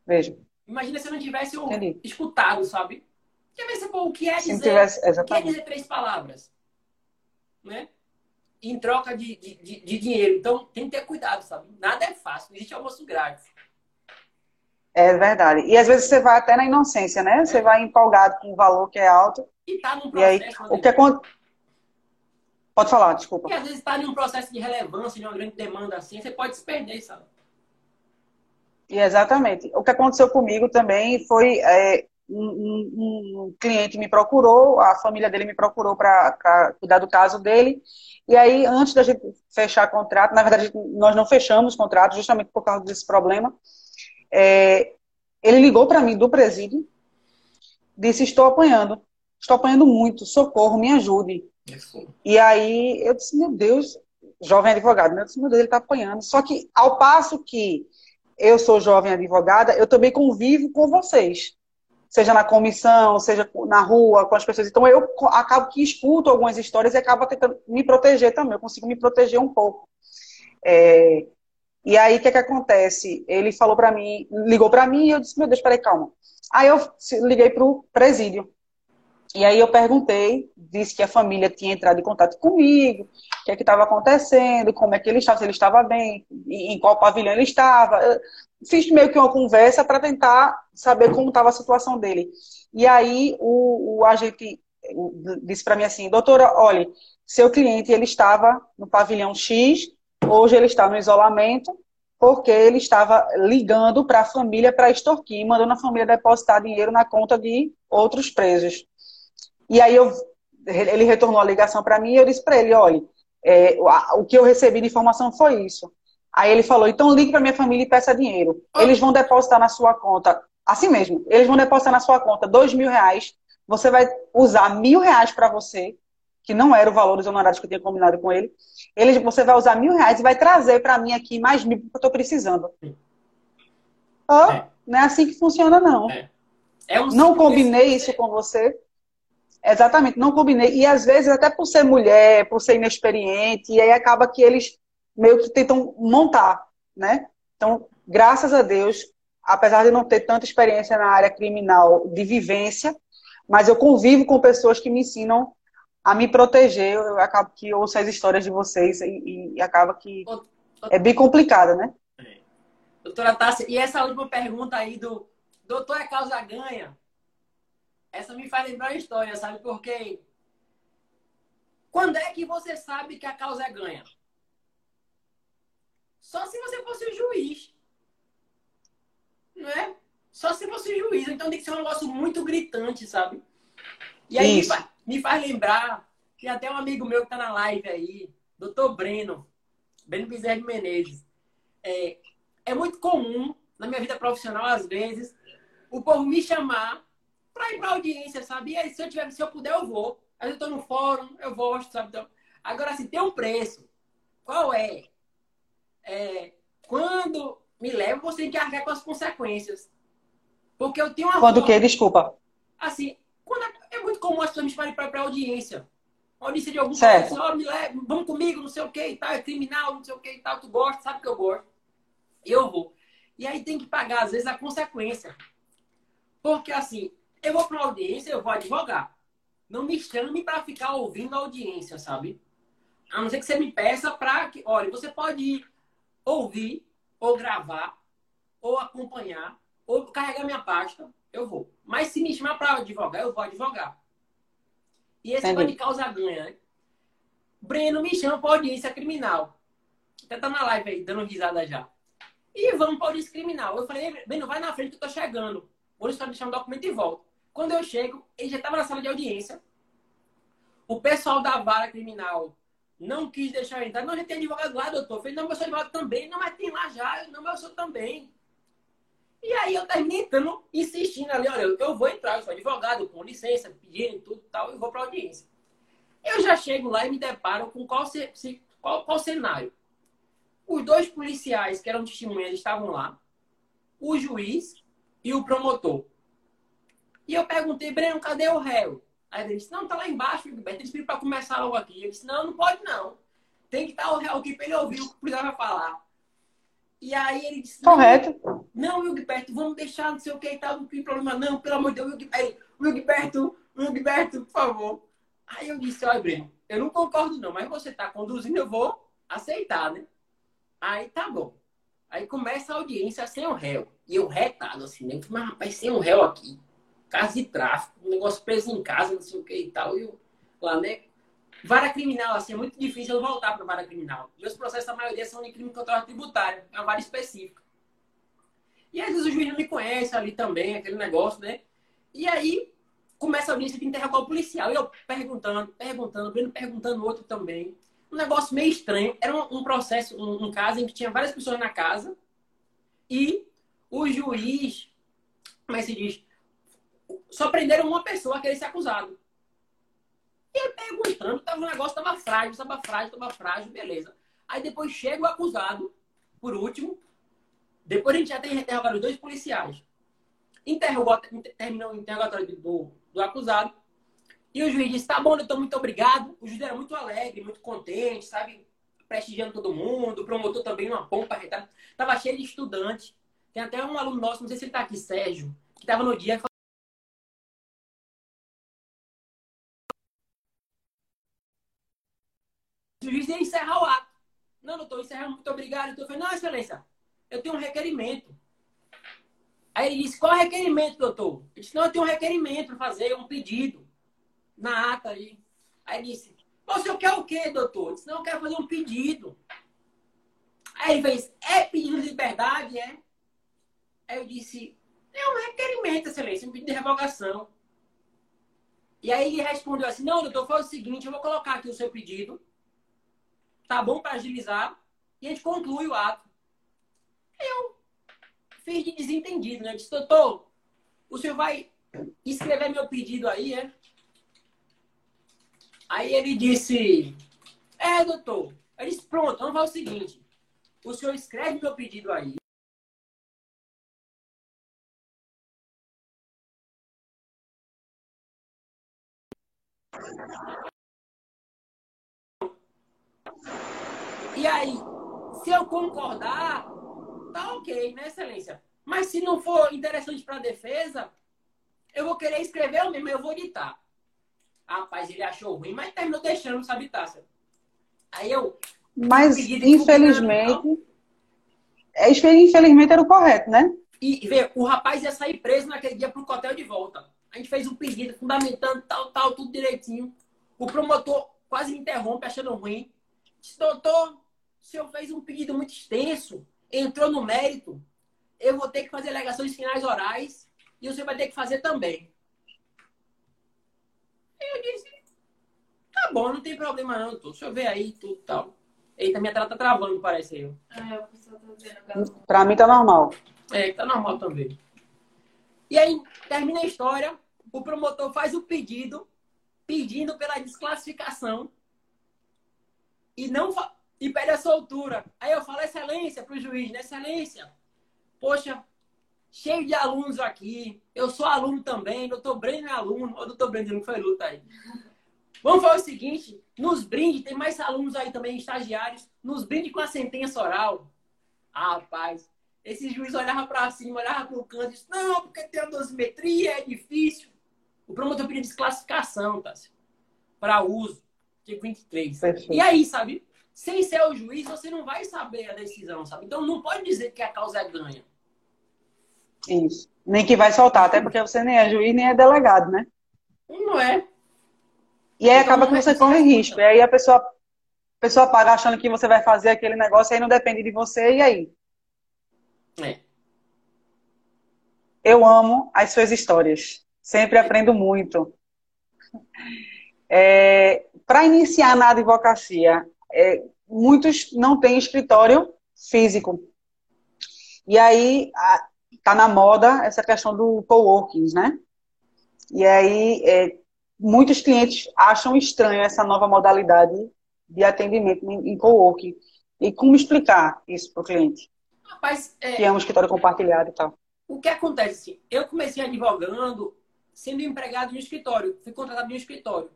Veja. Imagina se eu não tivesse Entendi. escutado, sabe? Quer ver se pô, o que é dizer tivesse. o que é dizer três palavras? Né? Em troca de, de, de- de dinheiro. Então, tem que ter cuidado, sabe? Nada é fácil. Não existe almoço grátis. É verdade. E às vezes você vai até na inocência, né? Você vai empolgado com um valor que é alto. E tá num E aí, processo... o que acontece. Pode falar, desculpa. E às vezes tá num processo de relevância, de uma grande demanda assim, você pode se perder, sabe? E exatamente. O que aconteceu comigo também foi é, um, um- um cliente me procurou, a família dele me procurou para cuidar do caso dele. E aí, antes da gente fechar contrato, na verdade, nós não fechamos contrato justamente por causa desse problema. É, ele ligou para mim do presídio, disse: Estou apanhando, estou apanhando muito, socorro, me ajude. E aí eu disse, meu Deus, jovem advogado, né? eu disse, meu Deus, ele está apanhando. Só que ao passo que eu sou jovem advogada, eu também convivo com vocês. Seja na comissão, seja na rua, com as pessoas. Então eu acabo que escuto algumas histórias e acabo tentando me proteger também. Eu consigo me proteger um pouco. É, E aí, o que, que acontece? Ele falou para mim, ligou para mim e eu disse, meu Deus, peraí, calma. Aí eu liguei para o presídio. E aí eu perguntei, disse que a família tinha entrado em contato comigo, o que é que estava acontecendo, como é que ele estava, se ele estava bem, em qual pavilhão ele estava. Eu Fiz meio que uma conversa para tentar saber como estava a situação dele. E aí o, o agente disse para mim assim, doutora, olha, seu cliente ele estava no pavilhão X, hoje ele está no isolamento, porque ele estava ligando para a família para extorquir, mandando a família depositar dinheiro na conta de outros presos. E aí eu, ele retornou a ligação para mim e eu disse para ele, olha, é, o- que eu recebi de informação foi isso. Aí ele falou, então ligue para minha família e peça dinheiro. Eles vão depositar na sua conta, assim mesmo, eles vão depositar na sua conta dois mil reais, você vai usar mil reais para você, que não era o valor dos honorários que eu tinha combinado com ele. Eles, você vai usar mil reais e vai trazer para mim aqui mais mil porque eu estou precisando. Ó, É. Não é assim que funciona, não. É. É um Não combinei desse- isso com você. Exatamente, não combinei. E às vezes, até por ser mulher, por ser inexperiente, e aí acaba que eles meio que tentam montar, né? Então, graças a Deus, apesar de não ter tanta experiência na área criminal de vivência, mas eu convivo com pessoas que me ensinam a me proteger. Eu acabo que ouço as histórias de vocês e, e acaba que é bem complicada, né? Doutora Tássia, e essa última pergunta aí do doutor é causa ganha? Essa me faz lembrar a história, sabe? Porque quando é que você sabe que a causa é ganha? Só se você fosse o juiz. Não é? Só se fosse o juiz. Então tem que ser um negócio muito gritante, sabe? E aí me faz, me faz, lembrar que até um amigo meu que tá na live aí, doutor Breno, Breno Bezerra de Menezes. É, é muito comum na minha vida profissional, às vezes, o povo me chamar para ir para audiência, sabe? E aí, se eu tiver, se eu puder, eu vou. Aí eu estou no fórum, eu gosto, sabe? Então, agora, se tem um preço, qual é? é? Quando me leva, você tem que arcar com as consequências. Porque eu tenho uma. Quando o quê? Desculpa. Assim, quando é, é muito comum as pessoas me chamarem para audiência. Audiência de algum certo. Assim, me leva, vamos comigo, não sei o que e tal, é criminal, não sei o que e tal, tu gosta, sabe que eu gosto. Eu vou. E aí tem que pagar, às vezes, a consequência. Porque, assim, eu vou para uma audiência, eu vou advogar. Não me chame para ficar ouvindo a audiência, sabe? A não ser que você me peça para que, olha, você pode ir ouvir, ou gravar, ou acompanhar, ou carregar minha pasta, eu vou. Mas se me chamar para advogar, eu vou advogar. E esse pode causar ganha, né? Breno me chama para audiência criminal. Até tá na live aí, dando risada já. E vamos para audiência criminal. Eu falei, Breno, vai na frente que eu tô chegando. Vou só deixar um documento e volto. Quando eu chego, ele já estava na sala de audiência. O pessoal da vara criminal não quis deixar eu entrar. Não, já tem advogado lá, doutor. Eu falei, não, mas eu sou advogado também. Não, mas tem lá já. Não, mas eu sou também. E aí eu terminei entrando, insistindo ali, olha, eu vou entrar, eu sou advogado, com licença, pedindo tudo e tal, e vou para audiência. Eu já chego lá e me deparo com qual, qual, qual cenário. Os dois policiais que eram testemunhas estavam lá, o juiz e o promotor. E eu perguntei, Breno, cadê o réu? Aí ele disse, não, tá lá embaixo, Gilberto. Eles pediram para começar logo aqui. Eu disse, não, não pode não. Tem que estar o réu aqui para ele ouvir o que precisava falar. E aí ele disse, Correto. Não, Gilberto, vamos deixar, não sei o que e tal, não tem problema não, pelo amor de Deus, Gilberto, Gilberto, por favor. Aí eu disse, olha, Breno, eu não concordo não, mas você tá conduzindo, eu vou aceitar, né? Aí tá bom. Aí começa a audiência sem o réu. E eu retado, assim, né? Mas, rapaz, sem o réu aqui. Casa de tráfico, um negócio preso em casa, não sei o que e tal. E eu, lá, né? Vara criminal, assim, é muito difícil eu voltar para vara criminal. Meus processos, a maioria, são de crime contra tributário. É uma vara específica. E às vezes o juiz não me conhece ali também, aquele negócio, né? E aí começa a audiência de interrogar o policial. E eu perguntando, perguntando, vendo perguntando outro também um negócio meio estranho. Era um, um processo, um, um, caso em que tinha várias pessoas na casa e o juiz, como é que se diz? Só prenderam uma pessoa a querer ser acusado. E ele perguntando, tava, o negócio estava frágil, estava frágil, estava frágil, beleza. Aí depois chega o acusado, por último. Depois a gente já tem interrogado dois policiais. Interrogou, terminou o interrogatório do, do acusado. E o juiz disse: tá bom, doutor, muito obrigado. O juiz era muito alegre, muito contente, sabe? Prestigiando todo mundo. O promotor também, uma pompa retada. Tava cheio de estudantes. Tem até um aluno nosso, não sei se ele tá aqui, Sérgio, que tava no dia. O juiz ia encerrar o ato. Doutor, encerra, muito obrigado. Eu falei: não, excelência, eu tenho um requerimento. Aí ele disse: qual é o requerimento, doutor? Ele disse: não, eu tenho um requerimento para fazer, um pedido na ata aí. Aí disse, você quer o quê, doutor? Eu disse, não, eu quero fazer um pedido. Aí ele fez, é pedido de liberdade, é? Aí eu disse, é um requerimento, excelência, um pedido de revogação. E aí ele respondeu assim, não, doutor, faz o seguinte, eu vou colocar aqui o seu pedido. Tá bom para agilizar. E a gente conclui o ato. Eu fiz de desentendido, né? Eu disse, doutor, o senhor vai escrever meu pedido aí, é? Aí ele disse: É, doutor. Ele disse: Pronto, vamos fazer o seguinte: o senhor escreve meu pedido aí. Aí, se eu concordar, tá ok, né, excelência? Mas se não for interessante para a defesa, eu vou querer escrever o mesmo, eu vou ditar. Rapaz, ele achou ruim, mas terminou deixando, sabe, Tássia? Aí eu. Mas, infelizmente. Infelizmente era o correto, né? E vê, o rapaz ia sair preso naquele dia pro hotel de volta. A gente fez um pedido fundamentando tal, tal, tudo direitinho. O promotor quase me interrompe, achando ruim. Disse, doutor, o senhor fez um pedido muito extenso, entrou no mérito. Eu vou ter que fazer alegações finais orais e o senhor vai ter que fazer também. Eu disse, tá bom, não tem problema não, doutor. Deixa eu ver aí, tudo tal. Eita, minha tela tá travando, parece eu. Ah, a pessoa tá dizendo. Pra mim tá normal. É, tá normal também. E aí, termina a história, o promotor faz o pedido, pedindo pela desclassificação e não e pede a soltura. Aí eu falo, excelência, pro juiz, né? Excelência, poxa, cheio de alunos aqui, eu sou aluno também, doutor Breno é aluno, o doutor Breno não foi luta aí. [laughs] Vamos fazer o seguinte, nos brinde, tem mais alunos aí também, estagiários, nos brinde com a sentença oral. Ah, rapaz, esse juiz olhava para cima, olhava para o canto e disse, não, porque tem a dosimetria, é difícil. O promotor pediu desclassificação, Tássio, para uso, artigo 23. Perfeito. E aí, sabe, sem ser o juiz, você não vai saber a decisão, sabe? Então não pode dizer que a causa é ganha. Isso. Nem que vai soltar, até porque você nem é juiz, nem é delegado, né? Não é. E aí Então, acaba que é você corre risco. E aí a pessoa, a pessoa paga achando que você vai fazer aquele negócio, aí não depende de você, e aí? É. Eu amo as suas histórias. Sempre aprendo muito. Para iniciar na advocacia, é, muitos não têm escritório físico. E aí a- tá na moda essa questão do coworking, né? E aí é, muitos clientes acham estranho essa nova modalidade de atendimento em, em coworking. E como explicar isso para o cliente? Rapaz, é, Que é um escritório compartilhado e tal. o que acontece? Eu comecei advogando, sendo empregado no escritório, fui contratado no escritório.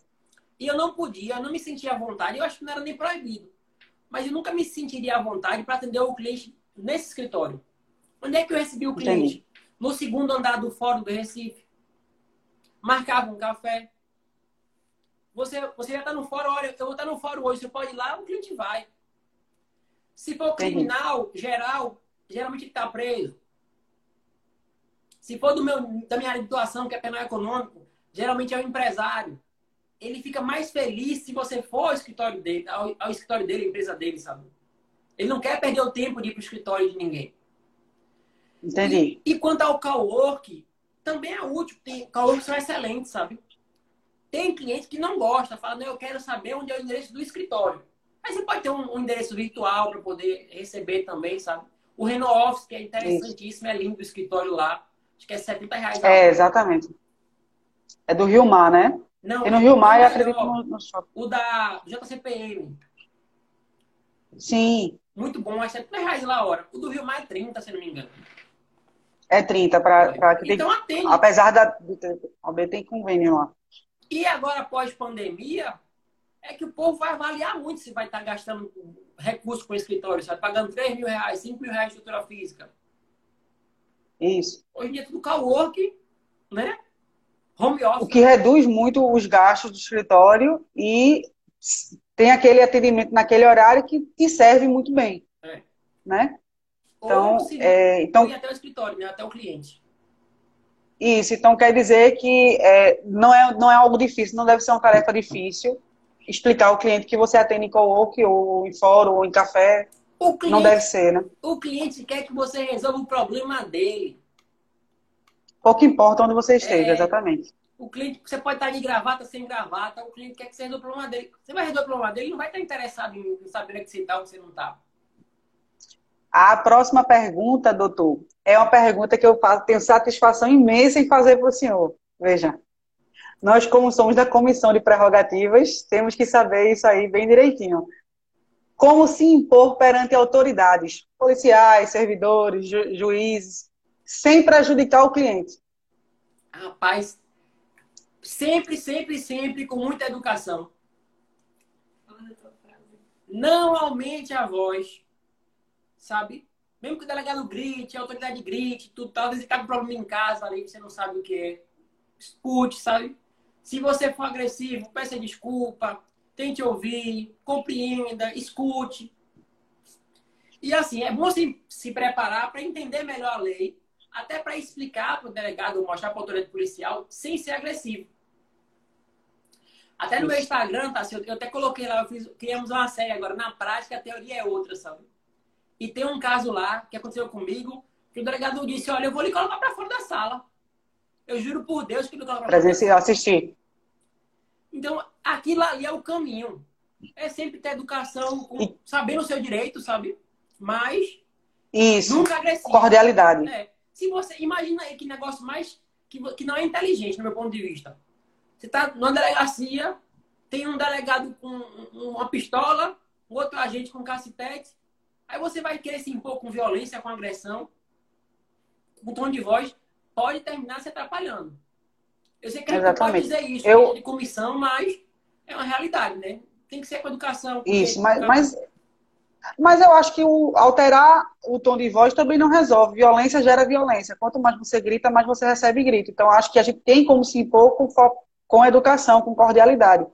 E eu não podia, eu não me sentia à vontade, eu acho que não era nem proibido. Mas eu nunca me sentiria à vontade para atender o cliente nesse escritório. Onde é que eu recebi o cliente? Entendi. No segundo andar do Fórum do Recife. Marcava um café. Você, você já está no fórum, olha, eu vou estar no fórum hoje, você pode ir lá, o cliente vai. Se for Entendi. criminal, geral, geralmente está preso. Se for do meu, da minha área de atuação, que é penal econômico, geralmente é o empresário. Ele fica mais feliz se você for ao escritório dele, ao, ao escritório dele, à empresa dele, sabe? Ele não quer perder o tempo de ir para o escritório de ninguém. Entendi. E quanto ao cowork, também é útil. Tem cowork são excelentes, sabe? Tem cliente que não gosta, fala, não, eu quero saber onde é o endereço do escritório. Mas você pode ter um, um endereço virtual para poder receber também, sabe? O Reno Office, que é interessantíssimo, é lindo o escritório lá. Acho que é 70 reais. É, exatamente. É do Rio Mar, né? Não, E no Rio o acredito no, no shopping. O da JCPM. Sim, Muito bom, é 70 reais lá a hora. O do Rio Mar é 30, se não me engano. é 30 para que tem. Então atende. Apesar da. OAB tem convênio lá. E agora, após pandemia, é que o povo vai avaliar muito se vai estar gastando recurso com o escritório, sabe? Pagando 3 mil reais, 5 mil reais de estrutura física. Isso. Hoje em dia é tudo cowork, né? Home office. O que reduz muito os gastos do escritório e tem aquele atendimento naquele horário que te serve muito bem. É. Né? Ou Então, é, então, não ir até o escritório, né? Até o cliente. isso. Então quer dizer que é, não, é, não é algo difícil, não deve ser uma tarefa difícil explicar ao cliente que você atende em co-work ou em fórum ou em café. Cliente, Não deve ser, né? o cliente quer que você resolva o problema dele. Pouco importa onde você esteja, É. exatamente. O cliente, você pode estar de gravata, sem gravata, o cliente quer que você resolva o problema dele. Você vai resolver o problema dele, ele não vai estar interessado em saber que você está ou que você não está. A próxima pergunta, doutor, é uma pergunta que eu faço, tenho satisfação imensa em fazer para o senhor. Veja, nós, como somos da comissão de prerrogativas, temos que saber isso aí bem direitinho. Como se impor perante autoridades, policiais, servidores, ju- juízes, sem prejudicar o cliente. Rapaz, sempre, sempre, sempre com muita educação. Não aumente a voz, sabe? Mesmo que o delegado grite, a autoridade grite, tudo tal, às vezes cabe um problema em casa ali, você não sabe o que é. Escute, sabe? Se você for agressivo, peça desculpa, tente ouvir, compreenda, escute. E assim, é bom se, se preparar para entender melhor a lei, até para explicar para o delegado, mostrar para a autoridade policial, sem ser agressivo. Até no meu Instagram, tá? Eu até coloquei lá, eu fiz, criamos uma série agora. Na prática, a teoria é outra, sabe? E tem um caso lá que aconteceu comigo, que o delegado disse: Olha, eu vou lhe colocar para fora da sala. Eu juro por Deus que ele coloca para fora. assistir. Então, aquilo ali é o caminho. É sempre ter educação, com, sabendo o seu direito, sabe? Mas. Isso. Nunca agressivo. Cordialidade. É. Se você. Imagina aí que negócio mais. Que, que não é inteligente, no meu ponto de vista. Você está numa delegacia, tem um delegado com uma pistola, outro agente com cacetete. Aí você vai querer se impor com violência, com agressão, com tom de voz, pode terminar se atrapalhando. Eu sei que a gente não pode dizer isso Eu... de comissão, mas é uma realidade, né? Tem que ser com educação. Isso, mas, mas, mas eu acho que o, alterar o tom de voz também não resolve. Violência gera violência. Quanto mais você grita, mais você recebe grito. Então, acho que a gente tem como se impor com com educação, com cordialidade.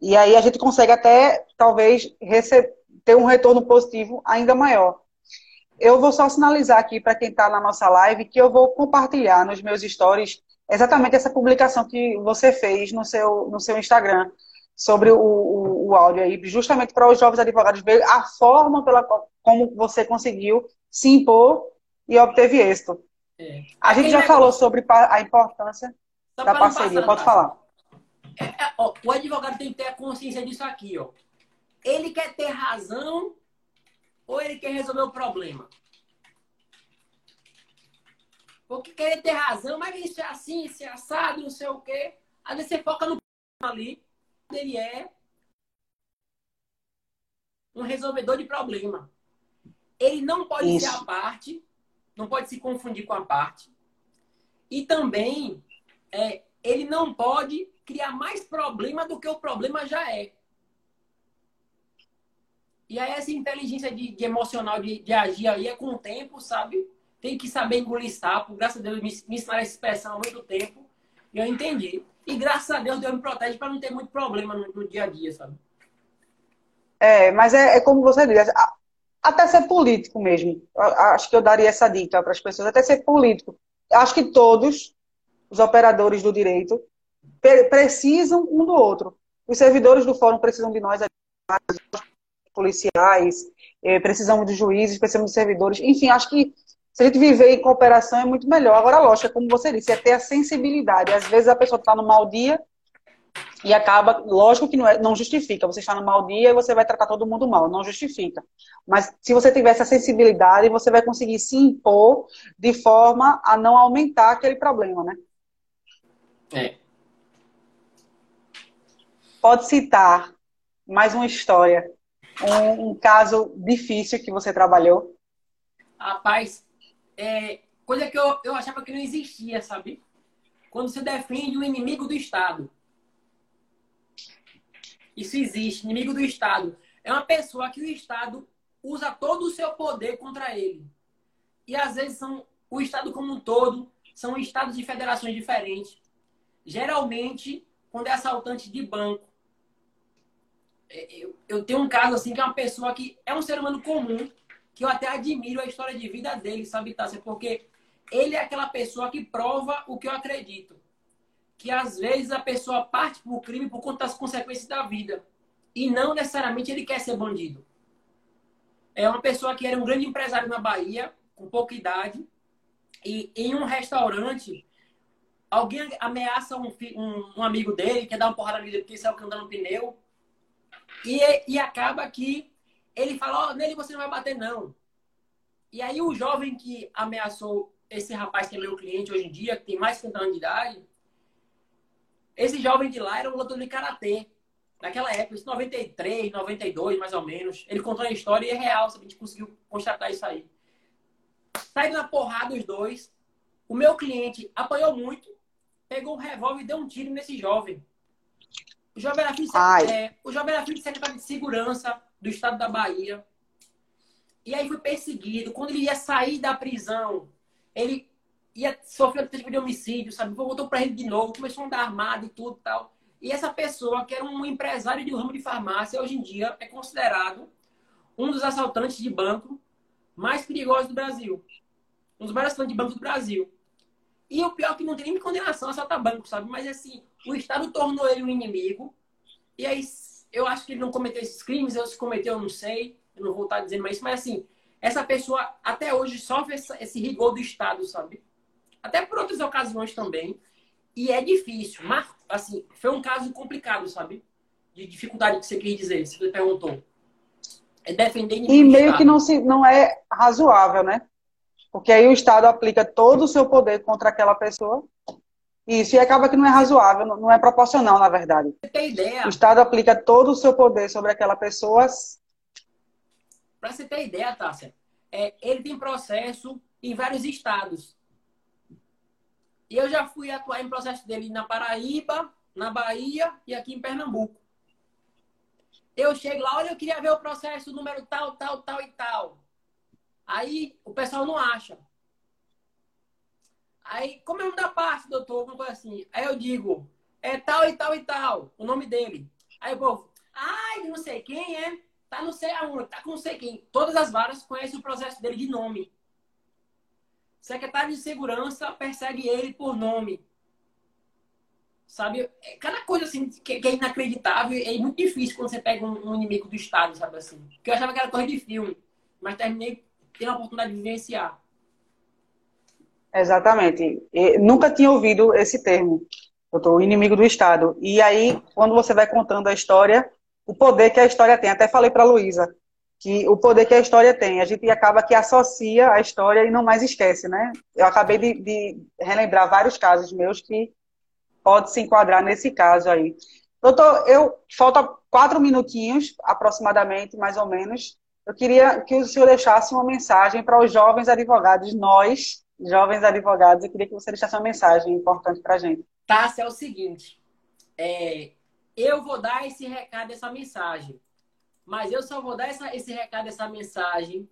E aí a gente consegue até, talvez, ter um retorno positivo ainda maior. Eu vou só sinalizar aqui para quem está na nossa live que eu vou compartilhar nos meus stories exatamente essa publicação que você fez no seu, no seu Instagram sobre o, o, o áudio aí, justamente para os jovens advogados verem a forma pela como você conseguiu se impor e obteve êxito. É. A gente já falou sobre a importância Só da parceria. Pode falar. É, é, ó, o advogado tem que ter a consciência disso aqui, ó. Ele quer ter razão ou ele quer resolver o problema? Porque querer ter razão, mas isso é assim, isso é assado, não sei o quê. Às vezes você foca no ali, ele é um resolvedor de problema. Ele não pode isso. ser a parte, não pode se confundir com a parte. E também, é, ele não pode criar mais problema do que o problema já é. E aí essa inteligência de, de emocional de, de, agir aí é com o tempo, sabe? Tem que saber engolir sapo. Graças a Deus me, me ensinaram essa expressão há muito tempo. E eu entendi. E graças a Deus Deus me protege para não ter muito problema no, no, dia a dia, sabe? É, mas é, é como você diz, até ser político mesmo. Acho que eu daria essa dica para as pessoas, até ser político. Acho que todos os operadores do direito precisam um do outro. Os servidores do fórum precisam de nós, policiais, eh, precisamos de juízes, precisamos de servidores. Enfim, acho que se a gente viver em cooperação é muito melhor. Agora, lógico, é como você disse, é ter a sensibilidade. Às vezes a pessoa está no mau dia e acaba, lógico que não, é, não justifica. Você está no mau dia e você vai tratar todo mundo mal, não justifica. Mas se você tiver essa sensibilidade, você vai conseguir se impor de forma a não aumentar aquele problema, né? É. Pode citar mais uma história, um, um caso difícil que você trabalhou? Rapaz, é, coisa que eu, eu achava que não existia, sabe? Quando você defende o inimigo do Estado. Isso existe, inimigo do Estado. É uma pessoa que o Estado usa todo o seu poder contra ele. E às vezes são o Estado como um todo, são estados de federações diferentes. Geralmente, quando é assaltante de banco, é, eu, eu tenho um caso assim que é uma pessoa que é um ser humano comum, que eu até admiro a história de vida dele, sabe, Tássia? Porque ele é aquela pessoa que prova o que eu acredito. Que às vezes a pessoa parte para o crime por conta das consequências da vida. E não necessariamente ele quer ser bandido. É uma pessoa que era um grande empresário na Bahia, com pouca idade, e em um restaurante, alguém ameaça um, um, um amigo dele, quer dar uma porrada nele porque saiu cantando pneu. E, e acaba que ele fala, ó, oh, nele você não vai bater, não. E aí o jovem que ameaçou esse rapaz que é meu cliente hoje em dia, que tem mais de 50 anos de idade, esse jovem de lá era um lutador de karatê. Naquela época, isso 93, 92, mais ou menos. Ele contou a história e é real, a gente conseguiu constatar isso aí. Saíram na porrada os dois. O meu cliente apanhou muito, pegou um revólver e deu um tiro nesse jovem. O jovem era filho de, é, o jovem era filho de secretário de segurança do estado da Bahia. E aí foi perseguido. Quando ele ia sair da prisão, ele ia sofrer tentativa de homicídio, sabe? Voltou para ele de novo, começou a andar armado e tudo tal. E essa pessoa, que era um empresário de um ramo de farmácia, hoje em dia é considerado um dos assaltantes de banco mais perigosos do Brasil. Um dos maiores fãs de banco do Brasil. E o pior é que não tem nem condenação a saltar banco, sabe? Mas assim, o Estado tornou ele um inimigo. E aí, eu acho que ele não cometeu esses crimes, eu se cometeu, eu não sei. Eu não vou estar dizendo mais isso, mas assim, essa pessoa até hoje sofre esse rigor do Estado, sabe? Até por outras ocasiões também. E é difícil. Mas, assim, foi um caso complicado, sabe? De dificuldade que você quis dizer, se você perguntou. É defender E meio que não, se, não é razoável, né? Porque aí o Estado aplica todo o seu poder contra aquela pessoa. Isso, e acaba que não é razoável, não é proporcional, na verdade. Você tem ideia? O Estado aplica todo o seu poder sobre aquela pessoa. Para você ter ideia, Tássia, é, ele tem processo em vários estados. E eu já fui atuar em processo dele na Paraíba, na Bahia e aqui em Pernambuco. Eu chego lá, olha, eu queria ver o processo número tal, tal, tal e tal. Aí o pessoal não acha. Aí, como é o nome da parte, doutor? Alguma coisa assim. Aí eu digo, é tal e tal e tal, o nome dele. Aí o povo, ai, não sei quem é, tá não sei aonde, tá com não sei quem. Todas as varas conhecem o processo dele de nome. Secretário de Segurança persegue ele por nome. Sabe? É cada coisa assim que, que é inacreditável é muito difícil quando você pega um, inimigo do Estado, sabe assim? Porque eu achava que era coisa de filme, mas terminei tendo a oportunidade de vivenciar. Exatamente. E nunca tinha ouvido esse termo, doutor, o inimigo do Estado. E aí, quando você vai contando a história, o poder que a história tem. Até falei para Luísa que o poder que a história tem. A gente acaba que associa a história e não mais esquece, né? Eu acabei de, de relembrar vários casos meus que pode se enquadrar nesse caso aí. Doutor, eu falta quatro minutinhos, aproximadamente, mais ou menos, eu queria que o senhor deixasse uma mensagem para os jovens advogados, nós, jovens advogados, eu queria que você deixasse uma mensagem importante para a gente. Tássia, é o seguinte, é, eu vou dar esse recado, essa mensagem, mas eu só vou dar essa, esse recado, essa mensagem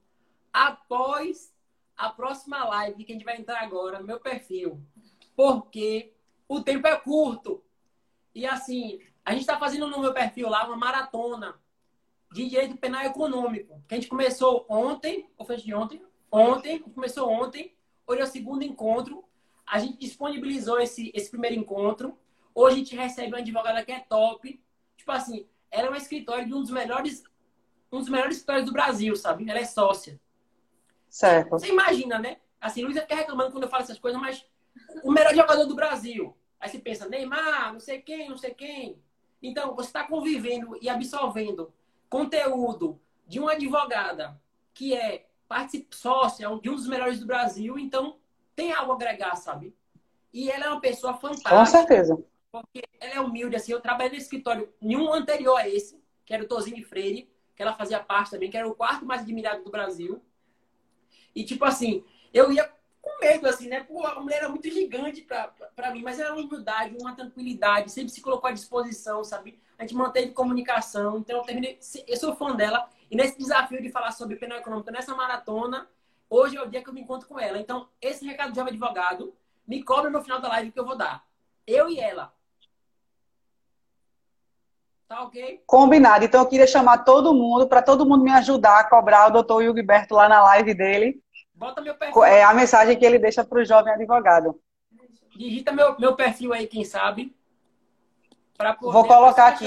após a próxima live que a gente vai entrar agora no meu perfil, porque o tempo é curto. E assim, a gente está fazendo no meu perfil lá uma maratona de direito penal econômico, que a gente começou ontem, ou foi de ontem? Ontem, começou ontem, hoje é o segundo encontro. A gente disponibilizou esse, esse primeiro encontro. Hoje a gente recebe uma advogada que é top. Tipo assim, ela é uma escritório de um dos melhores, um dos melhores escritórios do Brasil, sabe? Ela é sócia. Certo. Você imagina, né? Assim, Luísa fica reclamando quando eu falo essas coisas, mas o melhor jogador do Brasil. Aí você pensa, Neymar, não sei quem, não sei quem. Então, você está convivendo e absorvendo conteúdo de uma advogada que é sócia de um dos melhores do Brasil, então tem algo a agregar, sabe? E ela é uma pessoa fantástica. Com certeza. Porque ela é humilde, assim. Eu trabalhei no escritório nenhum anterior a esse, que era o Tozinho Freire, que ela fazia parte também, que era o quarto mais admirado do Brasil. E, tipo assim, eu ia com medo, assim, né? Pô, a mulher era muito gigante pra, pra, pra mim, mas era uma humildade, uma tranquilidade, sempre se colocou à disposição, sabe? A gente manteve comunicação, então eu terminei, eu sou fã dela, e nesse desafio de falar sobre penal econômico nessa maratona, hoje é o dia que eu me encontro com ela. Então, esse recado de jovem advogado, me cobra no final da live que eu vou dar. Eu e ela. Tá ok? Combinado. Então, eu queria chamar todo mundo, para todo mundo me ajudar a cobrar o doutor Gilberto lá na live dele Bota meu perfil. É a mensagem que ele deixa para o jovem advogado. Digita meu, meu perfil aí, quem sabe. Vou colocar aqui.